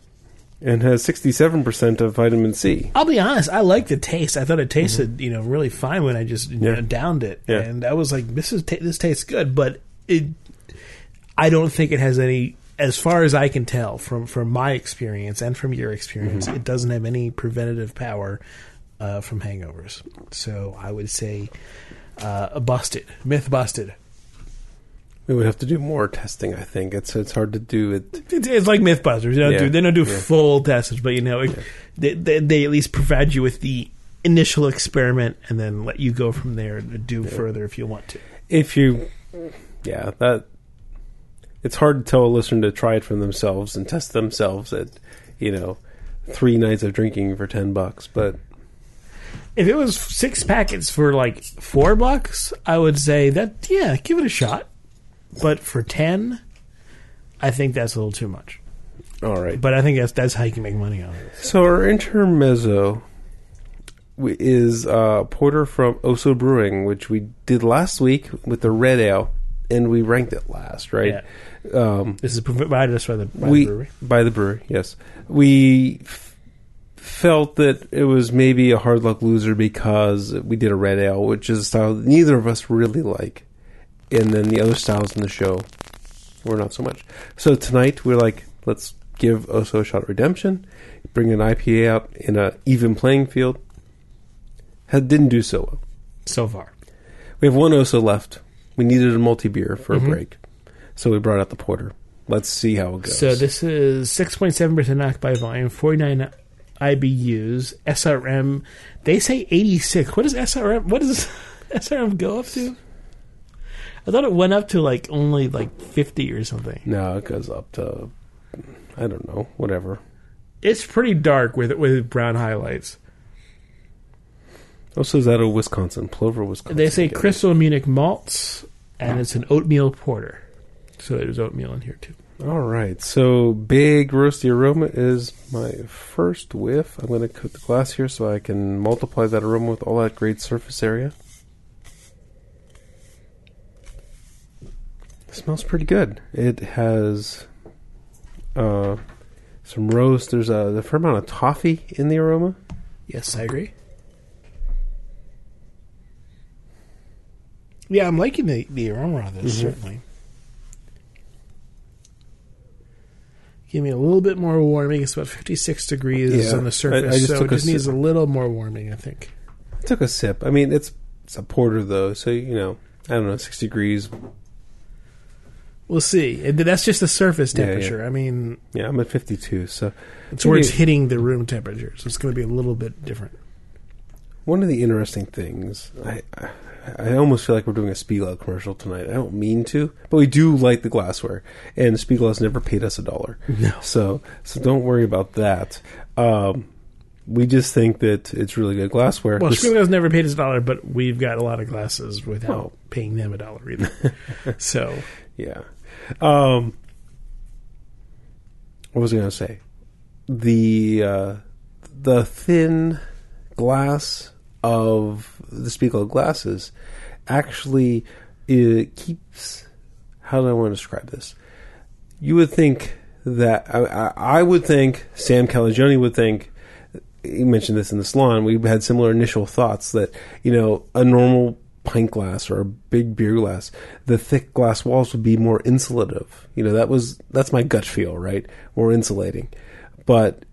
[SPEAKER 1] and has sixty seven percent of vitamin C.
[SPEAKER 2] I'll be honest. I like the taste. I thought it tasted you know really fine when I just you
[SPEAKER 1] Mm-hmm. Yeah.
[SPEAKER 2] know, downed it,
[SPEAKER 1] Yeah.
[SPEAKER 2] and I was like, this is ta- this tastes good, but it. I don't think it has any. As far as I can tell from from my experience and from your experience,
[SPEAKER 1] Mm-hmm.
[SPEAKER 2] it doesn't have any preventative power uh, from hangovers. So I would say uh, busted, myth busted.
[SPEAKER 1] We would have to do more testing. I think it's it's hard to do it.
[SPEAKER 2] It's, it's like MythBusters. You know,
[SPEAKER 1] Yeah.
[SPEAKER 2] do, they don't do
[SPEAKER 1] Yeah.
[SPEAKER 2] full tests, but you know, it- they, they they at least provide you with the initial experiment and then let you go from there and do further if you want to.
[SPEAKER 1] if you yeah that it's hard to tell a listener to try it for themselves and test themselves at you know three nights of drinking for 10 bucks but
[SPEAKER 2] If it was six packets for like four bucks, I would say that yeah, give it a shot. But for ten, I think that's a little too much.
[SPEAKER 1] all right
[SPEAKER 2] But I think that's that's how you can make money on it.
[SPEAKER 1] so our intermezzo is uh, porter from O'so brewing which we did last week with the red ale and we ranked it last right um,
[SPEAKER 2] This is provided us by the, by
[SPEAKER 1] we
[SPEAKER 2] the brewery.
[SPEAKER 1] by the brewery. Yes, we f- felt that it was maybe a hard luck loser because we did a red ale, which is a style that neither of us really like, and then the other styles in the show were not so much. So tonight we're like, let's give O'so a shot at redemption, bring an IPA out in an even playing field. Had, didn't do so well.
[SPEAKER 2] So far,
[SPEAKER 1] We have one O'so left. We needed a multi beer for
[SPEAKER 2] Mhm.
[SPEAKER 1] a break, so we brought out the porter. Let's see how it goes.
[SPEAKER 2] So this is six point seven percent knocked by volume, forty nine IBUs, SRM. They say eighty six. What is SRM? What does SRM go up to? I thought it went up to like only like fifty or something.
[SPEAKER 1] No, it goes up to I don't know, whatever.
[SPEAKER 2] It's pretty dark with with brown highlights.
[SPEAKER 1] O'so, is out of Wisconsin, Plover, Wisconsin.
[SPEAKER 2] They say. Crystal Munich malts, and it's an oatmeal porter. So there's oatmeal in here too.
[SPEAKER 1] All right, so big roasty aroma is my first whiff. I'm going to coat the glass here so I can multiply that aroma with all that great surface area. smells pretty good. It has uh, some roast. There's a, a fair amount of toffee in the aroma.
[SPEAKER 2] Yes, I agree. Yeah, I'm liking the, the aroma of this,
[SPEAKER 1] Mhm.
[SPEAKER 2] certainly. Give me a little bit more warming. It's about 56 degrees
[SPEAKER 1] Yeah,
[SPEAKER 2] on the surface,
[SPEAKER 1] I just
[SPEAKER 2] so it just needs
[SPEAKER 1] sip.
[SPEAKER 2] a little more warming, I think.
[SPEAKER 1] I took a sip. I mean, it's it's a porter though, so you know, I don't know, six degrees.
[SPEAKER 2] We'll see. And that's just the surface
[SPEAKER 1] Yeah, yeah.
[SPEAKER 2] temperature. I mean,
[SPEAKER 1] Yeah, I'm at 52. So
[SPEAKER 2] it's where it's hitting the room temperature, so it's going to be a little bit different.
[SPEAKER 1] One of the interesting things, I I- I almost feel like we're doing a Spiegel commercial tonight. I don't mean to, but we do like the glassware, and Spiegel has never paid us a dollar.
[SPEAKER 2] No.
[SPEAKER 1] So so don't worry about that. Um, we just think that it's really good glassware.
[SPEAKER 2] Well, Spiegel has never paid us a dollar, but we've got a lot of glasses without
[SPEAKER 1] Oh.
[SPEAKER 2] paying them a dollar either. so,
[SPEAKER 1] Yeah. Um, what was I going to say? The uh, the thin glass of the Spiegel glasses actually it keeps. How do I want to describe this? You would think that I, I, would think Sam Calagione would think. You mentioned this in the salon. We had similar initial thoughts that you know a normal pint glass or a big beer glass, the thick glass walls would be more insulative. You know that was that's my gut feel, right? More insulating, but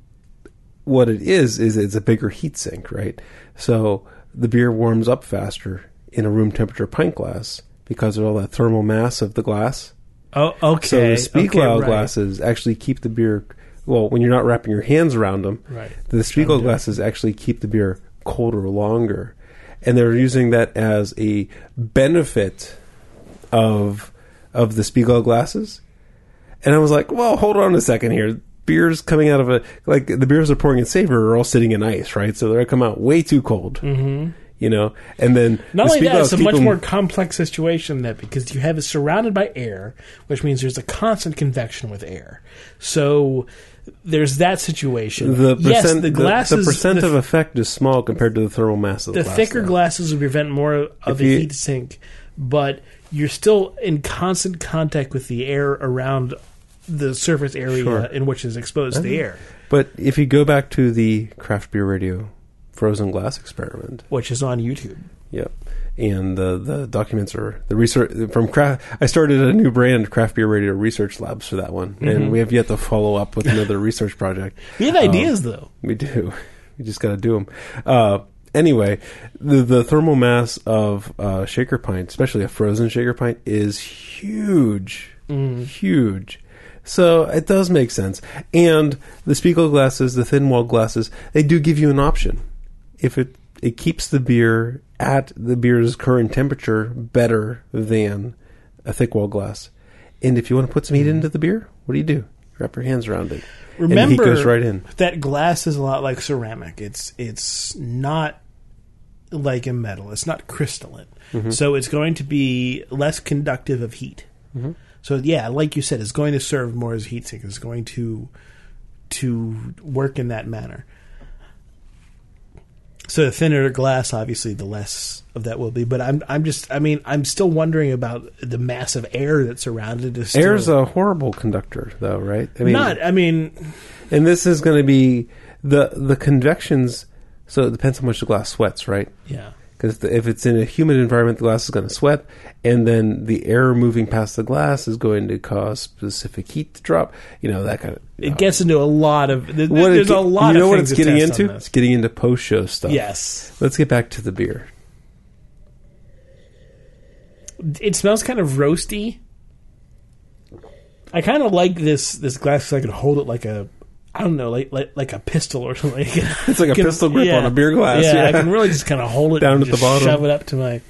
[SPEAKER 1] what it is is it's a bigger heat sink, right? So the beer warms up faster in a room temperature pint glass because of all that thermal mass of the glass.
[SPEAKER 2] oh, okay.
[SPEAKER 1] So the Spiegel
[SPEAKER 2] okay, right.
[SPEAKER 1] glasses actually keep the beer. Well, when you're not wrapping your hands around them,
[SPEAKER 2] Right.
[SPEAKER 1] the Spiegel glasses actually keep the beer colder longer, and they're using that as a benefit of of the Spiegel glasses. And I was like, well, hold on a second here. Beers coming out of a like the beers they're pouring in Savor are all sitting in ice, right? So they're gonna come out way too cold, mm-hmm. you know. And then
[SPEAKER 2] Not
[SPEAKER 1] the
[SPEAKER 2] only that, it's a much
[SPEAKER 1] them-
[SPEAKER 2] more complex situation that because you have it surrounded by air, which means there's a constant convection with air. So there's that situation.
[SPEAKER 1] the percent,
[SPEAKER 2] yes, the
[SPEAKER 1] the,
[SPEAKER 2] glasses,
[SPEAKER 1] the percent
[SPEAKER 2] the,
[SPEAKER 1] of effect is small compared to the thermal mass of the,
[SPEAKER 2] the
[SPEAKER 1] glass,
[SPEAKER 2] thicker
[SPEAKER 1] though.
[SPEAKER 2] glasses will prevent more of
[SPEAKER 1] If
[SPEAKER 2] the
[SPEAKER 1] you-
[SPEAKER 2] heat sink, but you're still in constant contact with the air around the surface area
[SPEAKER 1] Sure.
[SPEAKER 2] in which is exposed to the air,
[SPEAKER 1] But if you go back to the craft beer radio frozen glass experiment,
[SPEAKER 2] which is on YouTube.
[SPEAKER 1] yep, and the the documents are the research from craft. I started a new brand, Craft Beer Radio Research Labs, for that one, and we have yet to follow up with another research project.
[SPEAKER 2] We have ideas though.
[SPEAKER 1] We do. We just got to do them. Uh, anyway, the the thermal mass of uh, shaker pint, especially a frozen shaker pint, is huge, huge. So it does make sense. And the Spiegel glasses, the thin wall glasses, they do give you an option. If it it keeps the beer at the beer's current temperature better than a thick wall glass. And if you want to put some heat into the beer, what do you do? Wrap your hands around it. and
[SPEAKER 2] Remember
[SPEAKER 1] goes right in.
[SPEAKER 2] that glass is a lot like ceramic. It's it's not like a metal. It's not crystalline.
[SPEAKER 1] Mm-hmm.
[SPEAKER 2] So it's going to be less conductive of heat.
[SPEAKER 1] Mm-hmm.
[SPEAKER 2] So yeah, like you said, it's going to serve more as heat sink. It's going to to work in that manner. So the thinner the glass, obviously, the less of that will be. But I'm I'm just I mean I'm still wondering about the massive air that surrounded it.
[SPEAKER 1] Air's a horrible conductor, though, right? I mean,
[SPEAKER 2] not. I mean,
[SPEAKER 1] and this is going to be the the convections. So it depends how much the glass sweats, right?
[SPEAKER 2] yeah.
[SPEAKER 1] Because if it's in a humid environment, the glass is going to sweat, and then the air moving past the glass is going to cause specific heat to drop. You know that kind of.
[SPEAKER 2] It gets into a lot of. Th-
[SPEAKER 1] What
[SPEAKER 2] there's a lot.
[SPEAKER 1] You know
[SPEAKER 2] of
[SPEAKER 1] what it's getting into? It's getting into post show stuff.
[SPEAKER 2] Yes,
[SPEAKER 1] Let's get back to the beer.
[SPEAKER 2] it smells kind of roasty. I kind of like this this glass because I could hold it like a. I don't know, like like, like a pistol or something.
[SPEAKER 1] It's like a pistol grip on a beer glass.
[SPEAKER 2] Yeah,
[SPEAKER 1] Yeah,
[SPEAKER 2] I can really just kind of hold it
[SPEAKER 1] Down at the bottom.
[SPEAKER 2] shove it up to my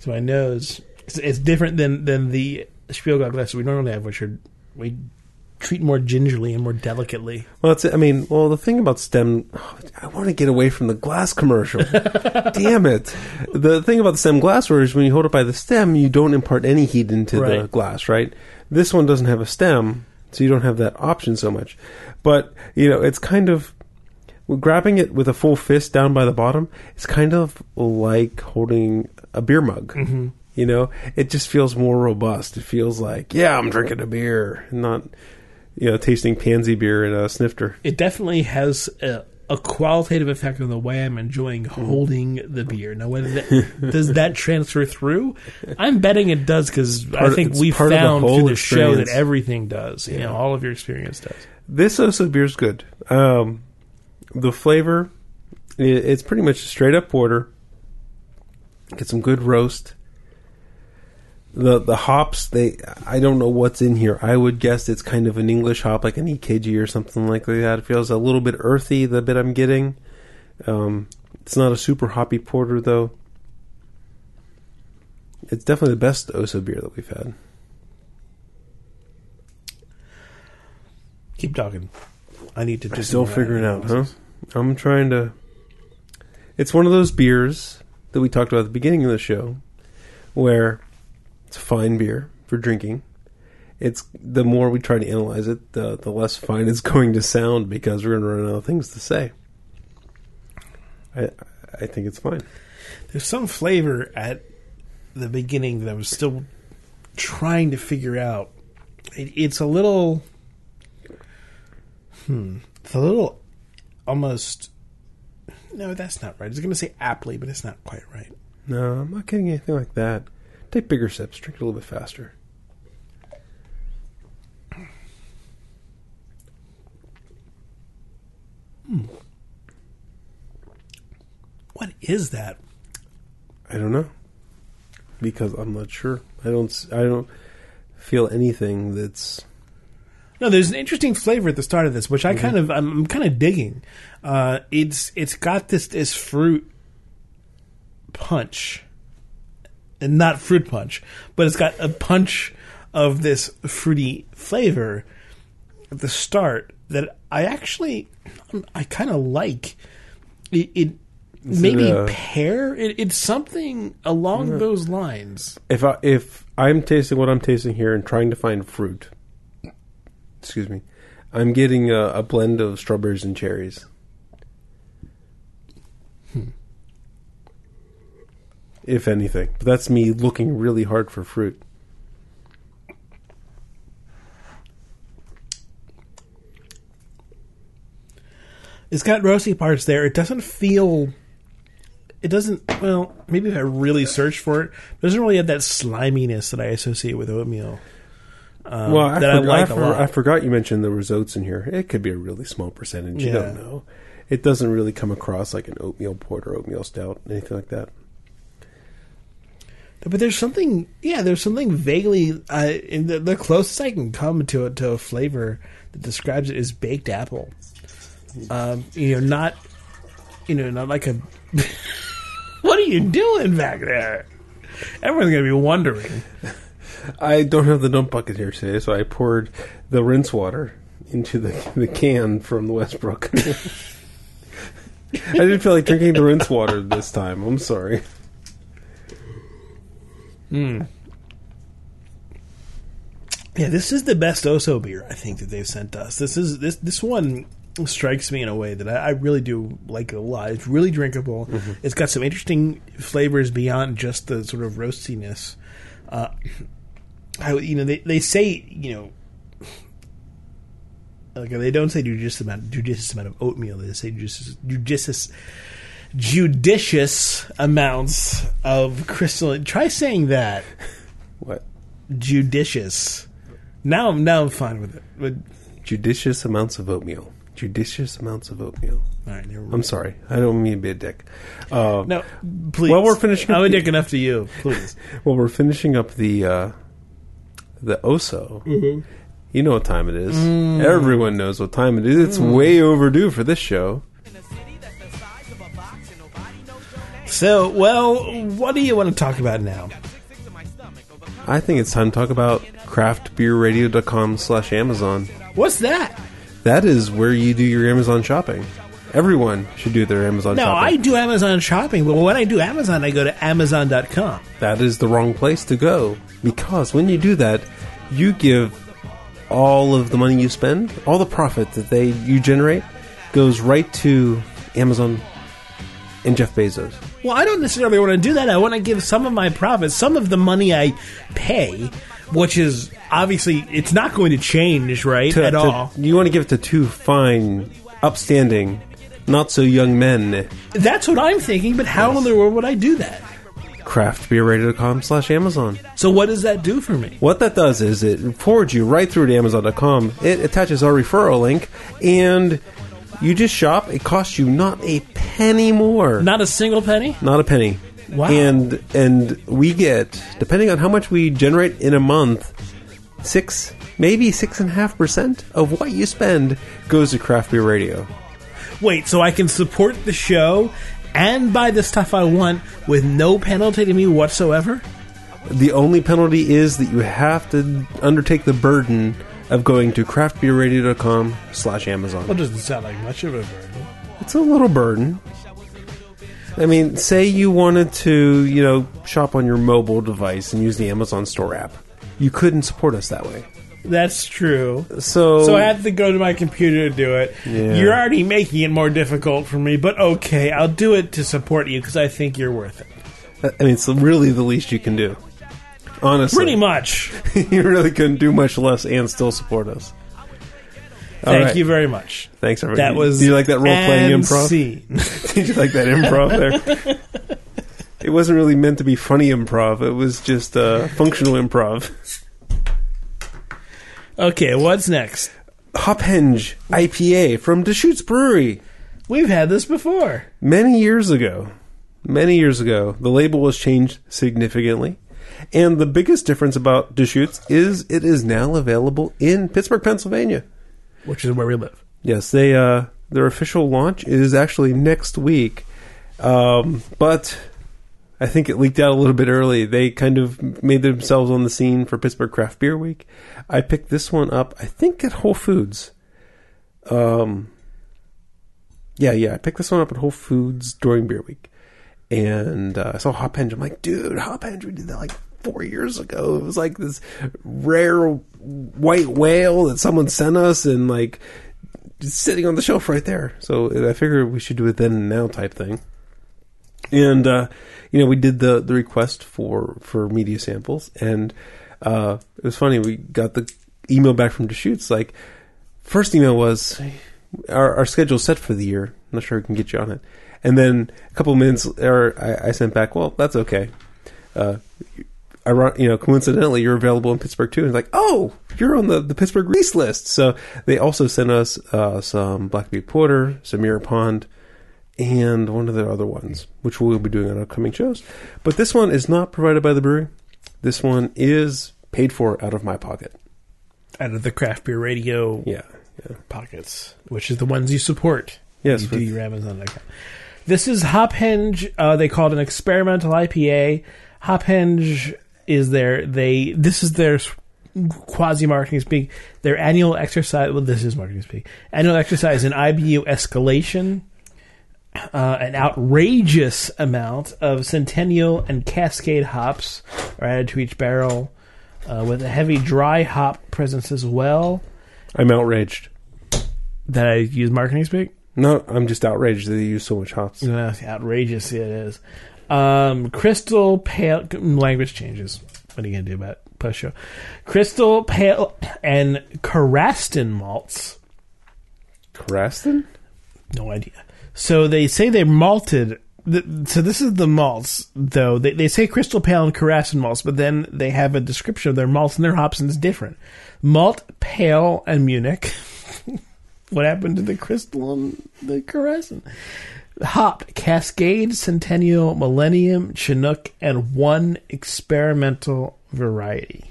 [SPEAKER 2] to my nose. It's, it's different than than the Spielglass glasses we normally have, which are we treat more gingerly and more delicately.
[SPEAKER 1] Well, that's it. I mean, well, the thing about stem, I want to get away from the glass commercial. Damn it! The thing about the stem glassware is when you hold it by the stem, you don't impart any heat into the glass, right? This one doesn't have a stem, so you don't have that option so much. But you know, it's kind of grabbing it with a full fist down by the bottom. It's kind of like holding a beer mug.
[SPEAKER 2] Mm-hmm.
[SPEAKER 1] You know, it just feels more robust. It feels like, yeah, I'm drinking a beer, not you know, tasting pansy beer in a snifter.
[SPEAKER 2] It definitely has a, a qualitative effect on the way I'm enjoying holding the beer. Now, whether that, does that transfer through, I'm betting it does because I think we
[SPEAKER 1] of the
[SPEAKER 2] found through the show that everything does. You know, all of your experience does.
[SPEAKER 1] This O'so is good. Um, the flavor, i it's pretty much a straight up porter. Get some good roast. The the hops, they I don't know what's in here. I would guess it's kind of an English hop, like an EKG or something like that. It feels a little bit earthy. The bit I'm getting, um, it's not a super hoppy porter though. It's definitely the best O'so beer that we've had.
[SPEAKER 2] Keep talking. I need to just
[SPEAKER 1] Still figuring out, huh? I'm trying to. It's one of those beers that we talked about at the beginning of the show, where it's fine beer for drinking. It's the more we try to analyze it, the the less fine it's going to sound because we're going to run out of things to say. I I think it's fine.
[SPEAKER 2] There's some flavor at the beginning that I was still trying to figure out. It, it's a little, hmm, it's a little almost. No, that's not right. I was going to say aptly, but it's not quite right.
[SPEAKER 1] No, I'm not getting anything like that. Take bigger sips. Drink it a little bit faster.
[SPEAKER 2] What is that?
[SPEAKER 1] I don't know because I'm not sure. I don't. I don't feel anything that's
[SPEAKER 2] No, there's an interesting flavor at the start of this, which I kind of I'm, I'm kind of digging. Uh, it's it's got this this fruit punch, and not fruit punch, but it's got a punch of this fruity flavor at the start that I actually I kind of like. It, maybe
[SPEAKER 1] it a-
[SPEAKER 2] pear. It, it's something along those lines.
[SPEAKER 1] if I if I'm tasting what I'm tasting here and trying to find fruit, excuse me, I'm getting a, a blend of strawberries and cherries. If anything, but that's me looking really hard for fruit.
[SPEAKER 2] It's got roasty parts there. It doesn't feel. It doesn't. Well, maybe if I really search for it, it doesn't really have that sliminess that I associate with oatmeal. Um,
[SPEAKER 1] well, I,
[SPEAKER 2] that I
[SPEAKER 1] forgot,
[SPEAKER 2] like
[SPEAKER 1] I, for-. I forgot you mentioned the oats in here. It could be a really small percentage. You don't know. It doesn't really come across like an oatmeal porter, oatmeal stout, anything like that.
[SPEAKER 2] But there's something, yeah, there's something vaguely. Uh, in the, the closest I can come to a, to a flavor that describes it is baked apple. Um, you know, not, you know, not like a. what are you doing back there? Everyone's gonna be wondering.
[SPEAKER 1] I don't have the dump bucket here today, so I poured the rinse water into the the can from the Westbrook. I didn't feel like drinking the rinse water this time. I'm sorry.
[SPEAKER 2] Yeah, this is the best O'so beer I think that they've sent us. This is this this one strikes me in a way that I, I really do like a lot. It's really drinkable. It's got some interesting flavors beyond just the sort of roastiness. Uh, I, you know, they they say you know. Like they don't say judicious amount, judicious amount of oatmeal. They say judicious, judicious, judicious amounts of crystalline. Try saying that
[SPEAKER 1] What
[SPEAKER 2] judicious. Now, I'm now I'm fine with it. But
[SPEAKER 1] judicious amounts of oatmeal? Judicious amounts of oatmeal.
[SPEAKER 2] all right.
[SPEAKER 1] I'm sorry. I don't mean to be a dick. Uh,
[SPEAKER 2] No, please.
[SPEAKER 1] Well, we're finishing
[SPEAKER 2] I'm a dick enough to you, please.
[SPEAKER 1] Well, we're finishing up the uh, the O'so.
[SPEAKER 2] Mm-hmm.
[SPEAKER 1] You know what time it is.
[SPEAKER 2] Mm.
[SPEAKER 1] Everyone knows what time it is. It's way overdue for this show.
[SPEAKER 2] So, well, what do you want to talk about now?
[SPEAKER 1] I think it's time to talk about craftbeerradio.com slash Amazon.
[SPEAKER 2] What's that?
[SPEAKER 1] That is where you do your Amazon shopping. Everyone should do their Amazon shopping.
[SPEAKER 2] No, I do Amazon shopping, but when I do Amazon, I go to Amazon.com.
[SPEAKER 1] That is the wrong place to go because when you do that, you give all of the money you spend, all the profit that they you generate, goes right to Amazon and Jeff Bezos.
[SPEAKER 2] Well, I don't necessarily want to do that. I want to give some of my profits, some of the money I pay, which is obviously it's not going to change, right,
[SPEAKER 1] To-
[SPEAKER 2] at
[SPEAKER 1] to-
[SPEAKER 2] all.
[SPEAKER 1] You want to give it to two fine, upstanding, not so young men.
[SPEAKER 2] That's what I'm thinking. But how in the world would I do that?
[SPEAKER 1] Craftbeerradio.com slash Amazon.
[SPEAKER 2] So what does that do for me?
[SPEAKER 1] What that does is it forwards you right through to Amazon.com. It attaches our referral link, and you just shop. It costs you not a penny more.
[SPEAKER 2] Not a single penny.
[SPEAKER 1] Not a penny.
[SPEAKER 2] Wow.
[SPEAKER 1] And and we get, depending on how much we generate in a month, six, maybe six and a half percent of what you spend goes to Craft Beer Radio.
[SPEAKER 2] Wait, so I can support the show and buy the stuff I want with no penalty to me whatsoever?
[SPEAKER 1] The only penalty is that you have to undertake the burden of going to craftbeerradio.com slash Amazon.
[SPEAKER 2] Well, doesn't sound like much of a burden.
[SPEAKER 1] It's a little burden. I mean, say you wanted to, you know, shop on your mobile device and use the Amazon Store app. You couldn't support us that way.
[SPEAKER 2] That's true.
[SPEAKER 1] So,
[SPEAKER 2] So I have to go to my computer to do it.
[SPEAKER 1] Yeah.
[SPEAKER 2] You're already making it more difficult for me, but okay, I'll do it to support you because I think you're worth it.
[SPEAKER 1] I mean, it's really the least you can do. Honestly.
[SPEAKER 2] Pretty much.
[SPEAKER 1] you really couldn't do much less and still support us. All
[SPEAKER 2] Thank
[SPEAKER 1] right.
[SPEAKER 2] you very much.
[SPEAKER 1] Thanks, everybody.
[SPEAKER 2] That was
[SPEAKER 1] Do you like that role playing improv?
[SPEAKER 2] scene.
[SPEAKER 1] Did you like that improv there? it wasn't really meant to be funny improv. It was just uh, functional improv.
[SPEAKER 2] okay, what's next?
[SPEAKER 1] Hophenge IPA from Deschutes Brewery.
[SPEAKER 2] We've had this before.
[SPEAKER 1] Many years ago, many years ago, the label was changed significantly. And the biggest difference about Deschutes is it is now available in Pittsburgh, Pennsylvania.
[SPEAKER 2] Which is where we live.
[SPEAKER 1] Yes, they uh, their official launch is actually next week, um, but I think it leaked out a little bit early. They kind of made themselves on the scene for Pittsburgh Craft Beer Week. I picked this one up, I think, at Whole Foods. Um, yeah, yeah, I picked this one up at Whole Foods during Beer Week, and uh, I saw Hophenge. I'm like, dude, Hophenge, we did that like four years ago. It was like this rare white whale that someone sent us, and like sitting on the shelf right there. So I figured we should do it then and now type thing. And uh, you know, we did the the request for for media samples, and uh, it was funny. We got the email back from Deschutes. Like, first email was our our schedule's set for the year. I'm not sure we can get you on it. And then a couple minutes, or I, I sent back, well, that's okay. Uh, you know, coincidentally, you're available in Pittsburgh too. And it's like, oh, you're on the, the Pittsburgh release list. So they also sent us uh, some Black Butte Porter, some Mirror Pond, and one of the other ones, which we'll be doing on upcoming shows. But this one is not provided by the brewery. This one is paid for out of my pocket.
[SPEAKER 2] Out of the craft beer radio
[SPEAKER 1] Yeah, yeah.
[SPEAKER 2] pockets, which is the ones you support.
[SPEAKER 1] Yes,
[SPEAKER 2] you
[SPEAKER 1] with-
[SPEAKER 2] do your Amazon.com. This is Hophenge. Uh, they call it an experimental IPA. Hophenge is their they. This is their quasi marketing speak. Their annual exercise. Well, this is marketing speak. Annual exercise in IBU escalation. Uh, an outrageous amount of Centennial and Cascade hops are added to each barrel, uh, with a heavy dry hop presence as well.
[SPEAKER 1] I'm outraged.
[SPEAKER 2] That I use marketing speak.
[SPEAKER 1] No, I'm just outraged that they use so much hops.
[SPEAKER 2] Uh, outrageous it is. Um, crystal pale language changes. What are you gonna do about it? show? Crystal pale and Carastan malts.
[SPEAKER 1] Craston?
[SPEAKER 2] No idea. So they say they malted. So this is the malts, though. They, they say crystal pale and Carastan malts, but then they have a description of their malts and their hops, and it's different. Malt pale and Munich. what happened to the crystal and the Carastan? Hop, Cascade, Centennial, Millennium, Chinook, and one experimental variety.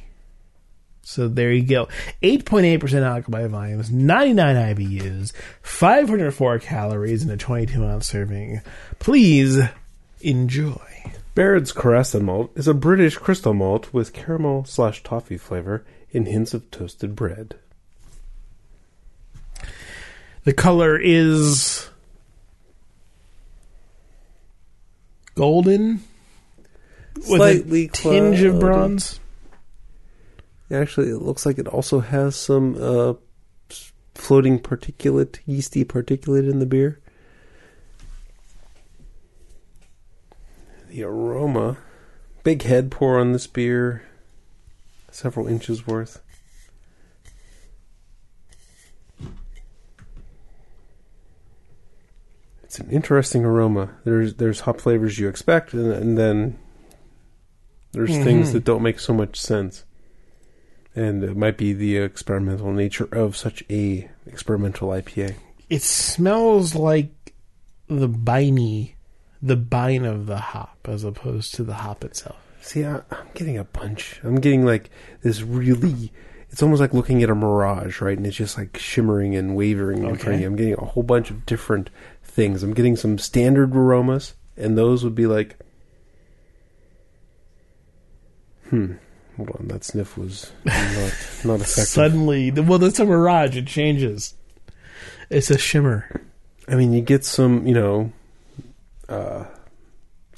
[SPEAKER 2] So there you go. 8.8% alcohol by volumes, 99 IBUs, 504 calories in a 22 ounce serving. Please enjoy.
[SPEAKER 1] Baird's Carastan malt is a British crystal malt with caramel slash toffee flavor and hints of toasted bread.
[SPEAKER 2] The color is golden with
[SPEAKER 1] Slightly
[SPEAKER 2] a tinge of bronze.
[SPEAKER 1] Actually, it looks like it also has some uh, floating particulate, yeasty particulate in the beer. the aroma. Big head pour on this beer. Several inches worth. It's an interesting aroma. There's there's hop flavors you expect, and, and then there's things
[SPEAKER 2] Mhm.
[SPEAKER 1] that don't make so much sense. And it might be the experimental nature of such a experimental IPA.
[SPEAKER 2] It smells like the biney, the bine of the hop, as opposed to the hop itself.
[SPEAKER 1] See, I, I'm getting a bunch. I'm getting like this really. It's almost like looking at a mirage, right? And it's just like shimmering and wavering in front of you. I'm getting a whole bunch of different things. I'm getting some standard aromas, and those would be like. Hmm. Hold on, that sniff was not not effective.
[SPEAKER 2] Suddenly, well, that's a mirage. It changes. It's a shimmer.
[SPEAKER 1] I mean, you get some, you know, uh,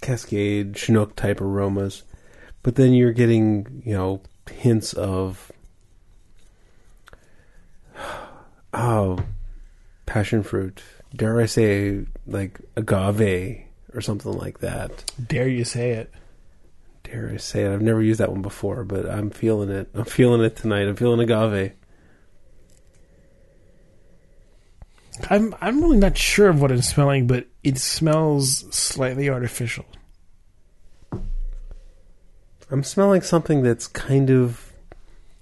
[SPEAKER 1] Cascade, Chinook type aromas, but then you're getting, you know, hints of, oh, passion fruit. Dare I say, like agave or something like that.
[SPEAKER 2] Dare you say it?
[SPEAKER 1] Dare I say it? I've never used that one before, but I'm feeling it. I'm feeling it tonight. I'm feeling agave.
[SPEAKER 2] I'm I'm really not sure of what I'm smelling, but it smells slightly artificial.
[SPEAKER 1] I'm smelling something that's kind of,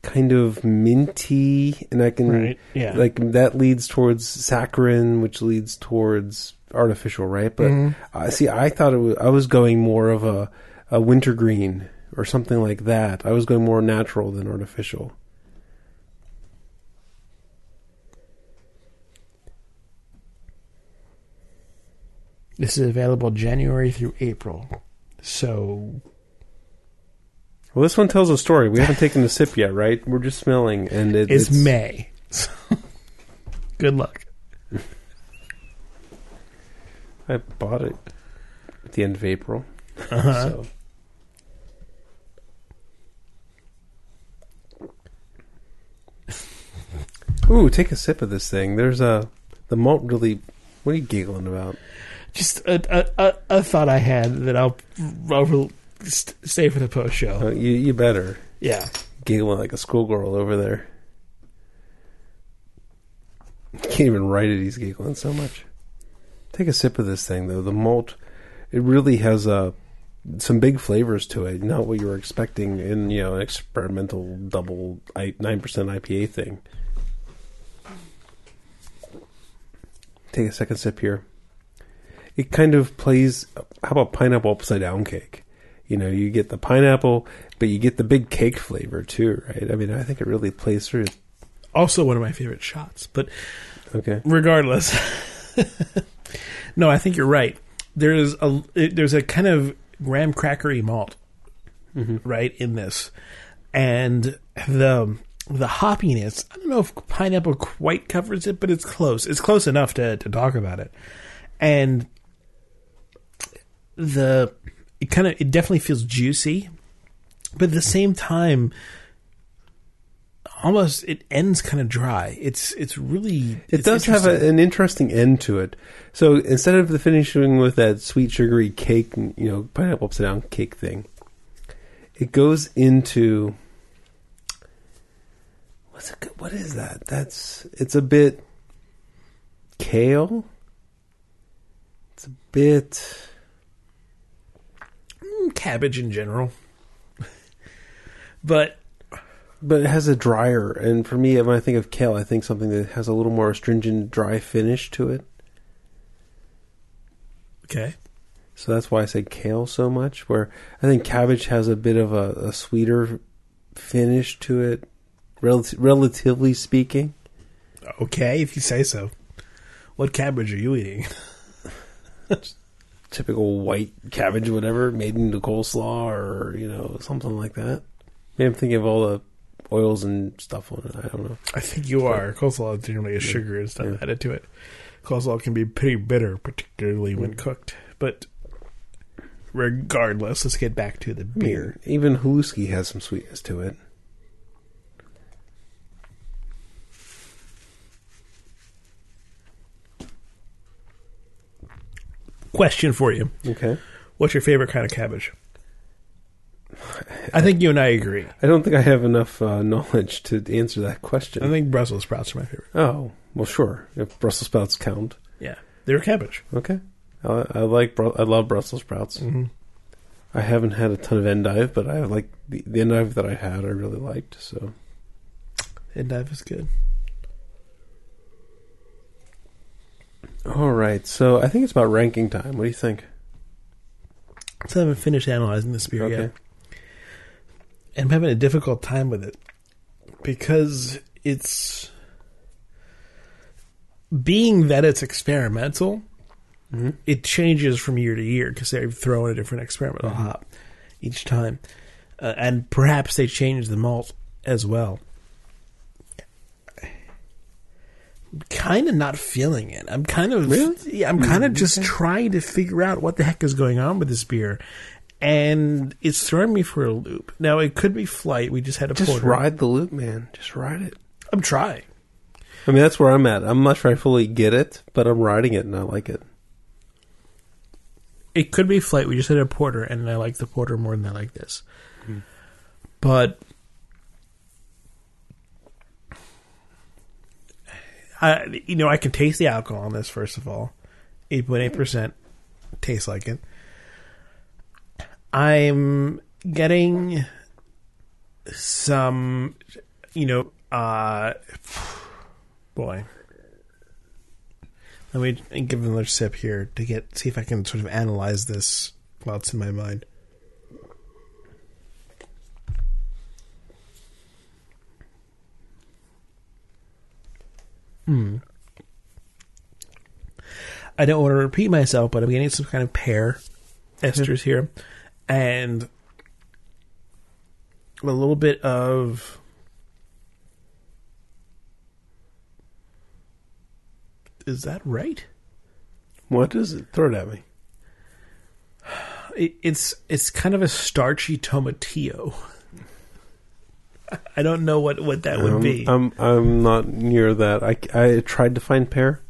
[SPEAKER 1] kind of minty, and I can
[SPEAKER 2] Right? Yeah.
[SPEAKER 1] like that leads towards saccharin, which leads towards artificial, right? But
[SPEAKER 2] Mhm.
[SPEAKER 1] I see. I thought it was, I was going more of a a wintergreen or something like that. I was going more natural than artificial.
[SPEAKER 2] This is available January through April. So
[SPEAKER 1] Well, this one tells a story. We haven't taken a sip yet, right? We're just smelling, and it,
[SPEAKER 2] it's, May. So, good luck.
[SPEAKER 1] I bought it at the end of April.
[SPEAKER 2] Uh-huh.
[SPEAKER 1] So. Ooh, take a sip of this thing. There's a the malt really. What are you giggling about?
[SPEAKER 2] Just a, a, a, a thought I had that I'll, I'll st- stay for the post show.
[SPEAKER 1] Uh, you you better
[SPEAKER 2] Yeah.
[SPEAKER 1] giggling like a schoolgirl over there. Can't even write it. He's giggling so much. Take a sip of this thing though. The malt, it really has a some big flavors to it. Not what you were expecting in you know an experimental double nine percent IPA thing. Take a second sip here. It kind of plays. How about pineapple upside down cake? You know, you get the pineapple, but you get the big cake flavor too, right? I mean, I think it really plays through.
[SPEAKER 2] Also, one of my favorite shots. But
[SPEAKER 1] Okay.
[SPEAKER 2] regardless, no, I think you're right. There's a there's a kind of graham crackery malt
[SPEAKER 1] Mm-hmm.
[SPEAKER 2] right in this, and the the hoppiness. I don't know if pineapple quite covers it, but it's close. It's close enough to to talk about it, and the it kind of it definitely feels juicy, but at the same time. Almost, it ends kind of dry. It's it's really
[SPEAKER 1] It
[SPEAKER 2] it's
[SPEAKER 1] does have a, an interesting end to it. So instead of the finishing with that sweet sugary cake, you know, pineapple upside down cake thing, it goes into what's it? What is that? That's it's a bit kale. It's a bit.
[SPEAKER 2] Cabbage in general. but
[SPEAKER 1] But it has a drier, and for me, when I think of kale, I think something that has a little more astringent, dry finish to it.
[SPEAKER 2] okay,
[SPEAKER 1] So that's why I say kale so much. Where I think cabbage has a bit of a, a sweeter finish to it, rel- relatively speaking.
[SPEAKER 2] okay, if you say so. What cabbage are you eating?
[SPEAKER 1] Typical white cabbage, whatever, made into coleslaw or you know something like that. Maybe I'm thinking of all the oils and stuff on it. I don't know.
[SPEAKER 2] I think you are. Coleslaw is generally a sugar and stuff
[SPEAKER 1] Yeah.
[SPEAKER 2] added to it. Coleslaw can be pretty bitter, particularly when mm. cooked. But regardless, let's get back to the
[SPEAKER 1] I mean,
[SPEAKER 2] beer.
[SPEAKER 1] even Haluski has some sweetness to it.
[SPEAKER 2] Question for you:
[SPEAKER 1] Okay.
[SPEAKER 2] What's your favorite kind of cabbage? I think you and I agree.
[SPEAKER 1] I don't think I have enough uh, knowledge to answer that question.
[SPEAKER 2] I think Brussels sprouts are my favorite.
[SPEAKER 1] oh, well, sure. If Brussels sprouts count,
[SPEAKER 2] Yeah, they're cabbage.
[SPEAKER 1] okay. I, I like. Bru- I love Brussels sprouts.
[SPEAKER 2] Mm-hmm.
[SPEAKER 1] I haven't had a ton of endive, but I like the, the endive that I had. I really liked. So
[SPEAKER 2] Endive is good.
[SPEAKER 1] All right. So I think it's about ranking time. What do you think?
[SPEAKER 2] So I haven't finished analyzing this beer
[SPEAKER 1] Okay.
[SPEAKER 2] yet. And I'm having a difficult time with it because it's being that it's experimental.
[SPEAKER 1] Mm-hmm.
[SPEAKER 2] It changes from year to year because they throw in a different experimental hop each time, uh, and perhaps they change the malt as well. Kind of not feeling it. I'm kind of
[SPEAKER 1] Really?
[SPEAKER 2] yeah. I'm hmm, kind of just trying to figure out what the heck is going on with this beer, and it's throwing me for a loop. Now it could be flight. We just had a
[SPEAKER 1] Just
[SPEAKER 2] porter.
[SPEAKER 1] ride the loop, man. Just ride it.
[SPEAKER 2] I'm trying.
[SPEAKER 1] I mean, that's where I'm at. I'm not sure I fully get it, but I'm riding it and I like it.
[SPEAKER 2] It could be flight. We just had a porter, and I like the porter more than I like this. Hmm. But I, you know, I can taste the alcohol on this. First of all, eight point eight percent tastes like it. I'm getting some, you know, uh, boy. Let me give another sip here to get see if I can sort of analyze this while it's in my mind. Hmm. I don't want to repeat myself, but I'm getting some kind of pear esters here, and a little bit of is that right?
[SPEAKER 1] What is it? Throw it at me.
[SPEAKER 2] It, it's it's kind of a starchy tomatillo. I don't know what, what that would
[SPEAKER 1] Um,
[SPEAKER 2] be.
[SPEAKER 1] I'm I'm not near that. I, I tried to find pear,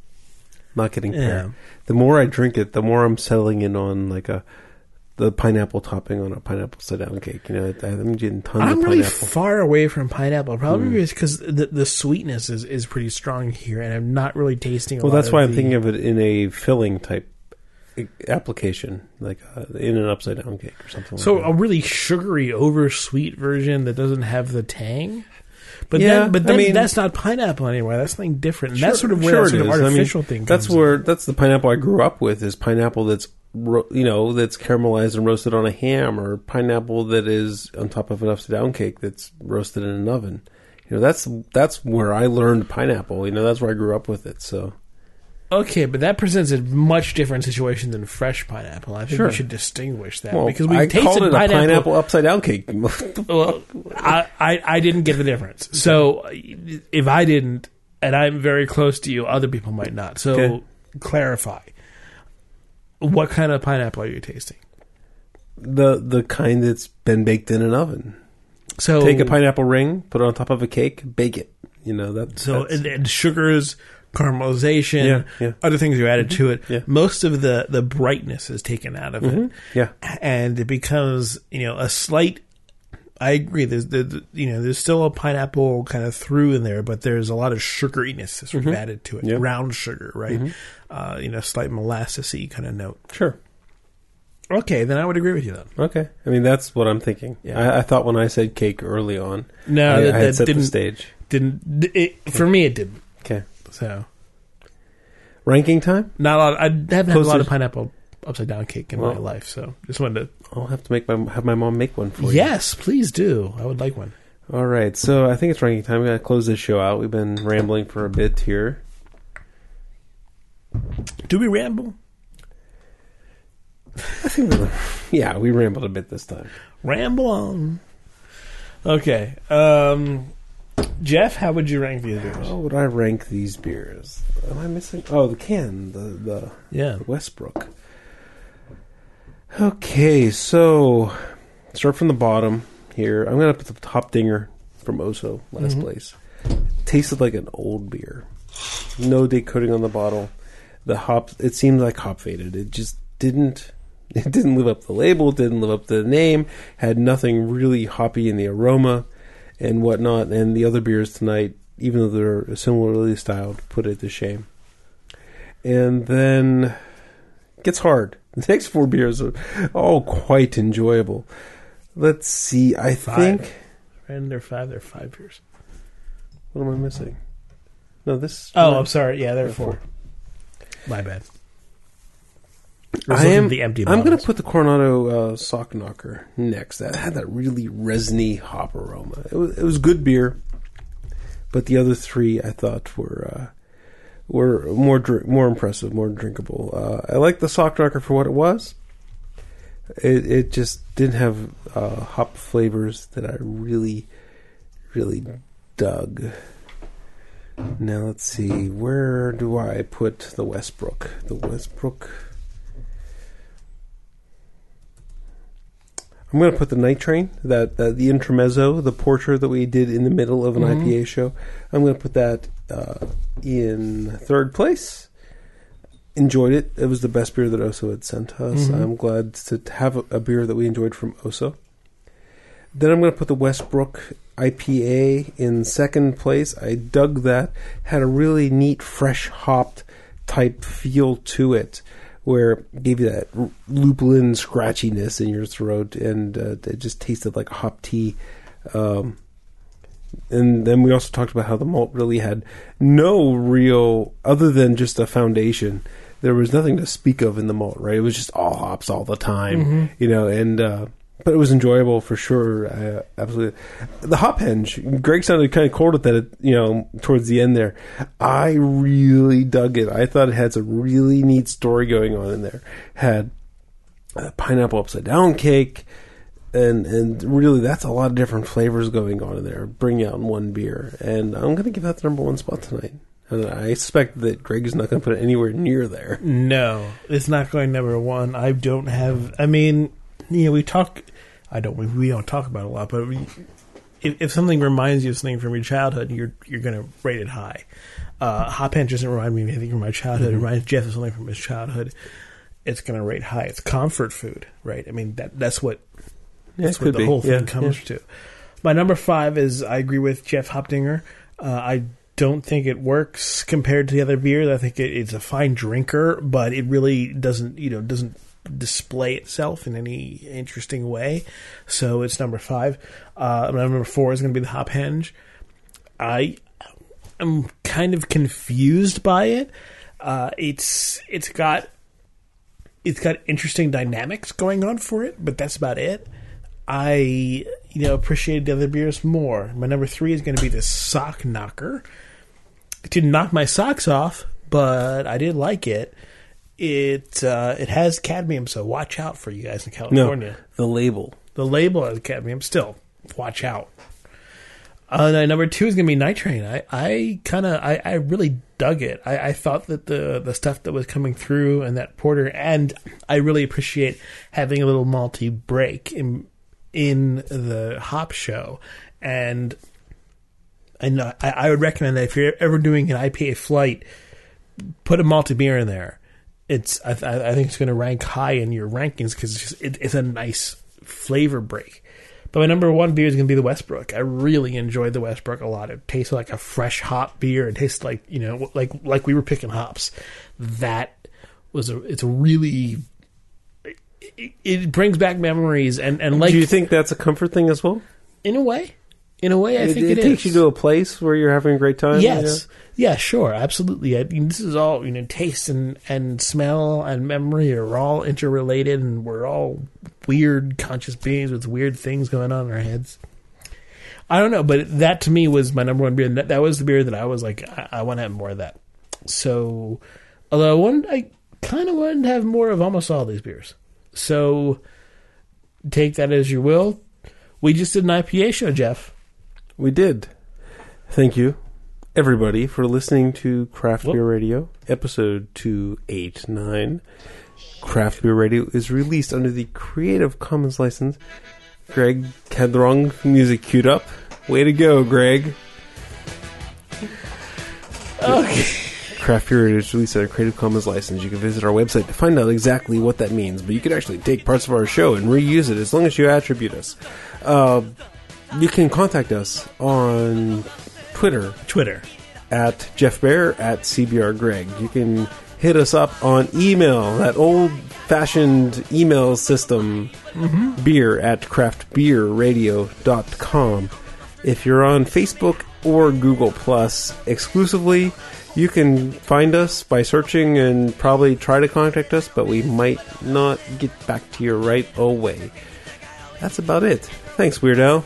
[SPEAKER 1] not getting
[SPEAKER 2] Yeah.
[SPEAKER 1] pear. The more I drink it, the more I'm settling in on like a the pineapple topping on a pineapple sit down cake. You know, I'm getting tons
[SPEAKER 2] I'm
[SPEAKER 1] of
[SPEAKER 2] really
[SPEAKER 1] pineapple.
[SPEAKER 2] far away from pineapple, probably
[SPEAKER 1] Hmm.
[SPEAKER 2] because the the sweetness is, is pretty strong here, and I'm not really tasting. A
[SPEAKER 1] well, that's why I'm
[SPEAKER 2] the-
[SPEAKER 1] thinking of it in a filling type application, like uh, in an upside down cake or something.
[SPEAKER 2] So
[SPEAKER 1] like
[SPEAKER 2] a really sugary, oversweet version that doesn't have the tang. But
[SPEAKER 1] Yeah,
[SPEAKER 2] then, but
[SPEAKER 1] I mean-
[SPEAKER 2] that's not pineapple anyway. That's something different. And
[SPEAKER 1] Sure-
[SPEAKER 2] that's sort of where
[SPEAKER 1] sure
[SPEAKER 2] that sort of
[SPEAKER 1] is. I mean,
[SPEAKER 2] artificial thing.
[SPEAKER 1] That's
[SPEAKER 2] comes in.
[SPEAKER 1] where that's the pineapple I grew up with. Is pineapple that's ro- you know that's caramelized and roasted on a ham, or pineapple that is on top of an upside down cake that's roasted in an oven. You know, that's that's where I learned pineapple. You know, that's where I grew up with it. So
[SPEAKER 2] Okay, but that presents a much different situation than fresh pineapple. I think
[SPEAKER 1] Sure.
[SPEAKER 2] we should distinguish that
[SPEAKER 1] well,
[SPEAKER 2] because
[SPEAKER 1] I
[SPEAKER 2] tasted
[SPEAKER 1] called it a
[SPEAKER 2] pineapple.
[SPEAKER 1] pineapple upside down cake.
[SPEAKER 2] Well, I, I I didn't get the difference. So if I didn't, and I'm very close to you, other people might not. So
[SPEAKER 1] Okay.
[SPEAKER 2] clarify. What kind of pineapple are you tasting?
[SPEAKER 1] the the kind that's been baked in an oven.
[SPEAKER 2] So
[SPEAKER 1] Take a pineapple ring, put it on top of a cake, bake it. You know that.
[SPEAKER 2] So
[SPEAKER 1] that's-
[SPEAKER 2] and, and sugars, caramelization,
[SPEAKER 1] Yeah, yeah.
[SPEAKER 2] other things are added mm-hmm. to it.
[SPEAKER 1] yeah.
[SPEAKER 2] Most of the the brightness is taken out of it, mm-hmm.
[SPEAKER 1] yeah,
[SPEAKER 2] and it becomes you know a slight. I agree. There's the, the- you know there's still a pineapple kind of through in there, but there's a lot of sugariness that's sort of mm-hmm. added to it.
[SPEAKER 1] Yeah.
[SPEAKER 2] Brown sugar, right? Uh, you know, slight molassesy kind of note.
[SPEAKER 1] sure.
[SPEAKER 2] Okay, then I would agree with you then.
[SPEAKER 1] Okay, I mean that's what I'm thinking.
[SPEAKER 2] Yeah.
[SPEAKER 1] I, I thought when I said cake early on,
[SPEAKER 2] No,
[SPEAKER 1] I,
[SPEAKER 2] that,
[SPEAKER 1] I had
[SPEAKER 2] that
[SPEAKER 1] set
[SPEAKER 2] didn't
[SPEAKER 1] the stage.
[SPEAKER 2] didn't it, for me. It didn't.
[SPEAKER 1] Okay,
[SPEAKER 2] So
[SPEAKER 1] ranking time.
[SPEAKER 2] not a lot. I haven't had a lot of pineapple upside down cake in my
[SPEAKER 1] Well-
[SPEAKER 2] life. So just wanted to
[SPEAKER 1] I'll have to make my have my mom make one for you.
[SPEAKER 2] Yes, please do. I would like one.
[SPEAKER 1] All right, so I think it's ranking time. We gotta close this show out. We've been rambling for a bit here.
[SPEAKER 2] Do we ramble?
[SPEAKER 1] I think we're, yeah, we rambled a bit this time.
[SPEAKER 2] Ramble on. Okay. Um, Jeff, how would you rank these beers?
[SPEAKER 1] How would I rank these beers? Am I missing? Oh, the can, the the
[SPEAKER 2] Yeah.
[SPEAKER 1] Westbrook. Okay, so start from the bottom here. I'm gonna put the Hopdinger from O'so last
[SPEAKER 2] Mhm.
[SPEAKER 1] place. Tasted like an old beer. No date coating on the bottle. The hops. It seemed like hop faded. It just didn't It didn't live up the label, didn't live up the name, had nothing really hoppy in the aroma and whatnot. And the other beers tonight, even though they're similarly styled, put it to shame. And then it gets hard. The next four beers are all quite enjoyable. Let's see. I
[SPEAKER 2] Five.
[SPEAKER 1] think.
[SPEAKER 2] And they're five. They're five beers.
[SPEAKER 1] What am I missing? No, this.
[SPEAKER 2] Oh, I'm sorry. Yeah, they're four. My bad. I was
[SPEAKER 1] I
[SPEAKER 2] looking
[SPEAKER 1] am.
[SPEAKER 2] the empty.
[SPEAKER 1] I'm going to put the Coronado uh, Sock Knocker next. That had that really resiny hop aroma. It was, it was good beer, but the other three I thought were uh, were more dr- more impressive, more drinkable. Uh, I like the Sock Knocker for what it was. It it just didn't have uh, hop flavors that I really really dug. Now let's see, where do I put the Westbrook? The Westbrook. I'm going to put the night train, that, that the intermezzo, the porter that we did in the middle of an
[SPEAKER 2] Mhm.
[SPEAKER 1] IPA show. I'm going to put that uh, in third place. Enjoyed it. It was the best beer that O'so had sent us.
[SPEAKER 2] Mhm.
[SPEAKER 1] I'm glad to have a, a beer that we enjoyed from O'so. Then I'm going to put the Westbrook IPA in second place. I dug that. Had a really neat, fresh hopped type feel to it, where it gave you that lupulin scratchiness in your throat, and uh, it just tasted like hop tea. Um, and then we also talked about how the malt really had no real, other than just a foundation. There was nothing to speak of in the malt, right? It was just all hops all the time,
[SPEAKER 2] Mhm.
[SPEAKER 1] you know. And uh, but it was enjoyable for sure. Uh, absolutely, the hop henge. Greg sounded kind of cold at that, you know, towards the end there. I really dug it. I thought it had some really neat story going on in there. Had uh, pineapple upside down cake, and and really that's a lot of different flavors going on in there. Bring out one beer, and I'm going to give that the number one spot tonight. And I expect that Greg is not going to put it anywhere near there.
[SPEAKER 2] No, it's not going number one. I don't have. I mean, you know, we talk. I don't. We, we don't talk about it a lot, but we, if, if something reminds you of something from your childhood, you're you're going to rate it high. Uh, Hop Henge doesn't remind me of anything from my childhood. It reminds Jeff of something from his childhood. It's going to rate high. It's comfort food, right? I mean, that that's what
[SPEAKER 1] Yeah,
[SPEAKER 2] that's what the whole thing comes to. My number five is I agree with Jeff Hopdinger. Uh, I don't think it works compared to the other beers. I think it, it's a fine drinker, but it really doesn't, you know, doesn't display itself in any interesting way. So it's number five. Uh, number four is going to be the Hop Henge. I am kind of confused by it. Uh, it's it's got it's got interesting dynamics going on for it, but that's about it. I you know appreciated the other beers more. My number three is going to be the sock knocker. It didn't knock my socks off, but I did like it. It uh, it has cadmium, so watch out for you guys in
[SPEAKER 1] No,
[SPEAKER 2] California.
[SPEAKER 1] the label.
[SPEAKER 2] The label has cadmium. Still, watch out. Uh, and number two is gonna be Night Train. I, I kind of, I, I really dug it. I, I thought that the the stuff that was coming through and that porter, and I really appreciate having a little malty break in in the hop show. And I know I, I would recommend that if you're ever doing an IPA flight, put a malty beer in there. It's I, I I think it's going to rank high in your rankings because it's, just- it, it's a nice flavor break. But my number one beer is going to be the Westbrook. I really enjoyed the Westbrook a lot. It tastes like a fresh hop beer. It tastes like you know like like we were picking hops. That was a it's a really it, it brings back memories and and like
[SPEAKER 1] Do you think that's a comfort thing as well?
[SPEAKER 2] in a way in a way I
[SPEAKER 1] it
[SPEAKER 2] think
[SPEAKER 1] it
[SPEAKER 2] it
[SPEAKER 1] takes you to a place where you're having a great time.
[SPEAKER 2] Yes. Yeah, sure, absolutely. I mean, this is all you know. Taste and and smell and memory are all interrelated, and we're all weird conscious beings with weird things going on in our heads. I don't know, but that to me was my number one beer. And that, that was the beer that I was like, I, I want to have more of that. So, although I wanted, I kind of wanted to have more of almost all these beers. So, take that as you will. We just did an IPA show, Jeff.
[SPEAKER 1] We did. Thank you, everybody, for listening to Craft. Beer Radio, episode 289. Craft Beer Radio is released under the Creative Commons license. Greg had the wrong music queued up. Way to go, Greg.
[SPEAKER 2] Okay.
[SPEAKER 1] Craft beer Radio is released under Creative Commons license. You can visit our website to find out exactly what that means. But you can actually take parts of our show and reuse it as long as you attribute us. Uh, you can contact us on Twitter
[SPEAKER 2] Twitter.
[SPEAKER 1] at Jeff Bear at CBR Greg. You can hit us up on email, that old fashioned email system, mm-hmm. beer at craftbeerradio.com. If you're on Facebook or Google Plus exclusively, you can find us by searching and probably try to contact us, but we might not get back to you right away. That's about it. Thanks, Weird Al.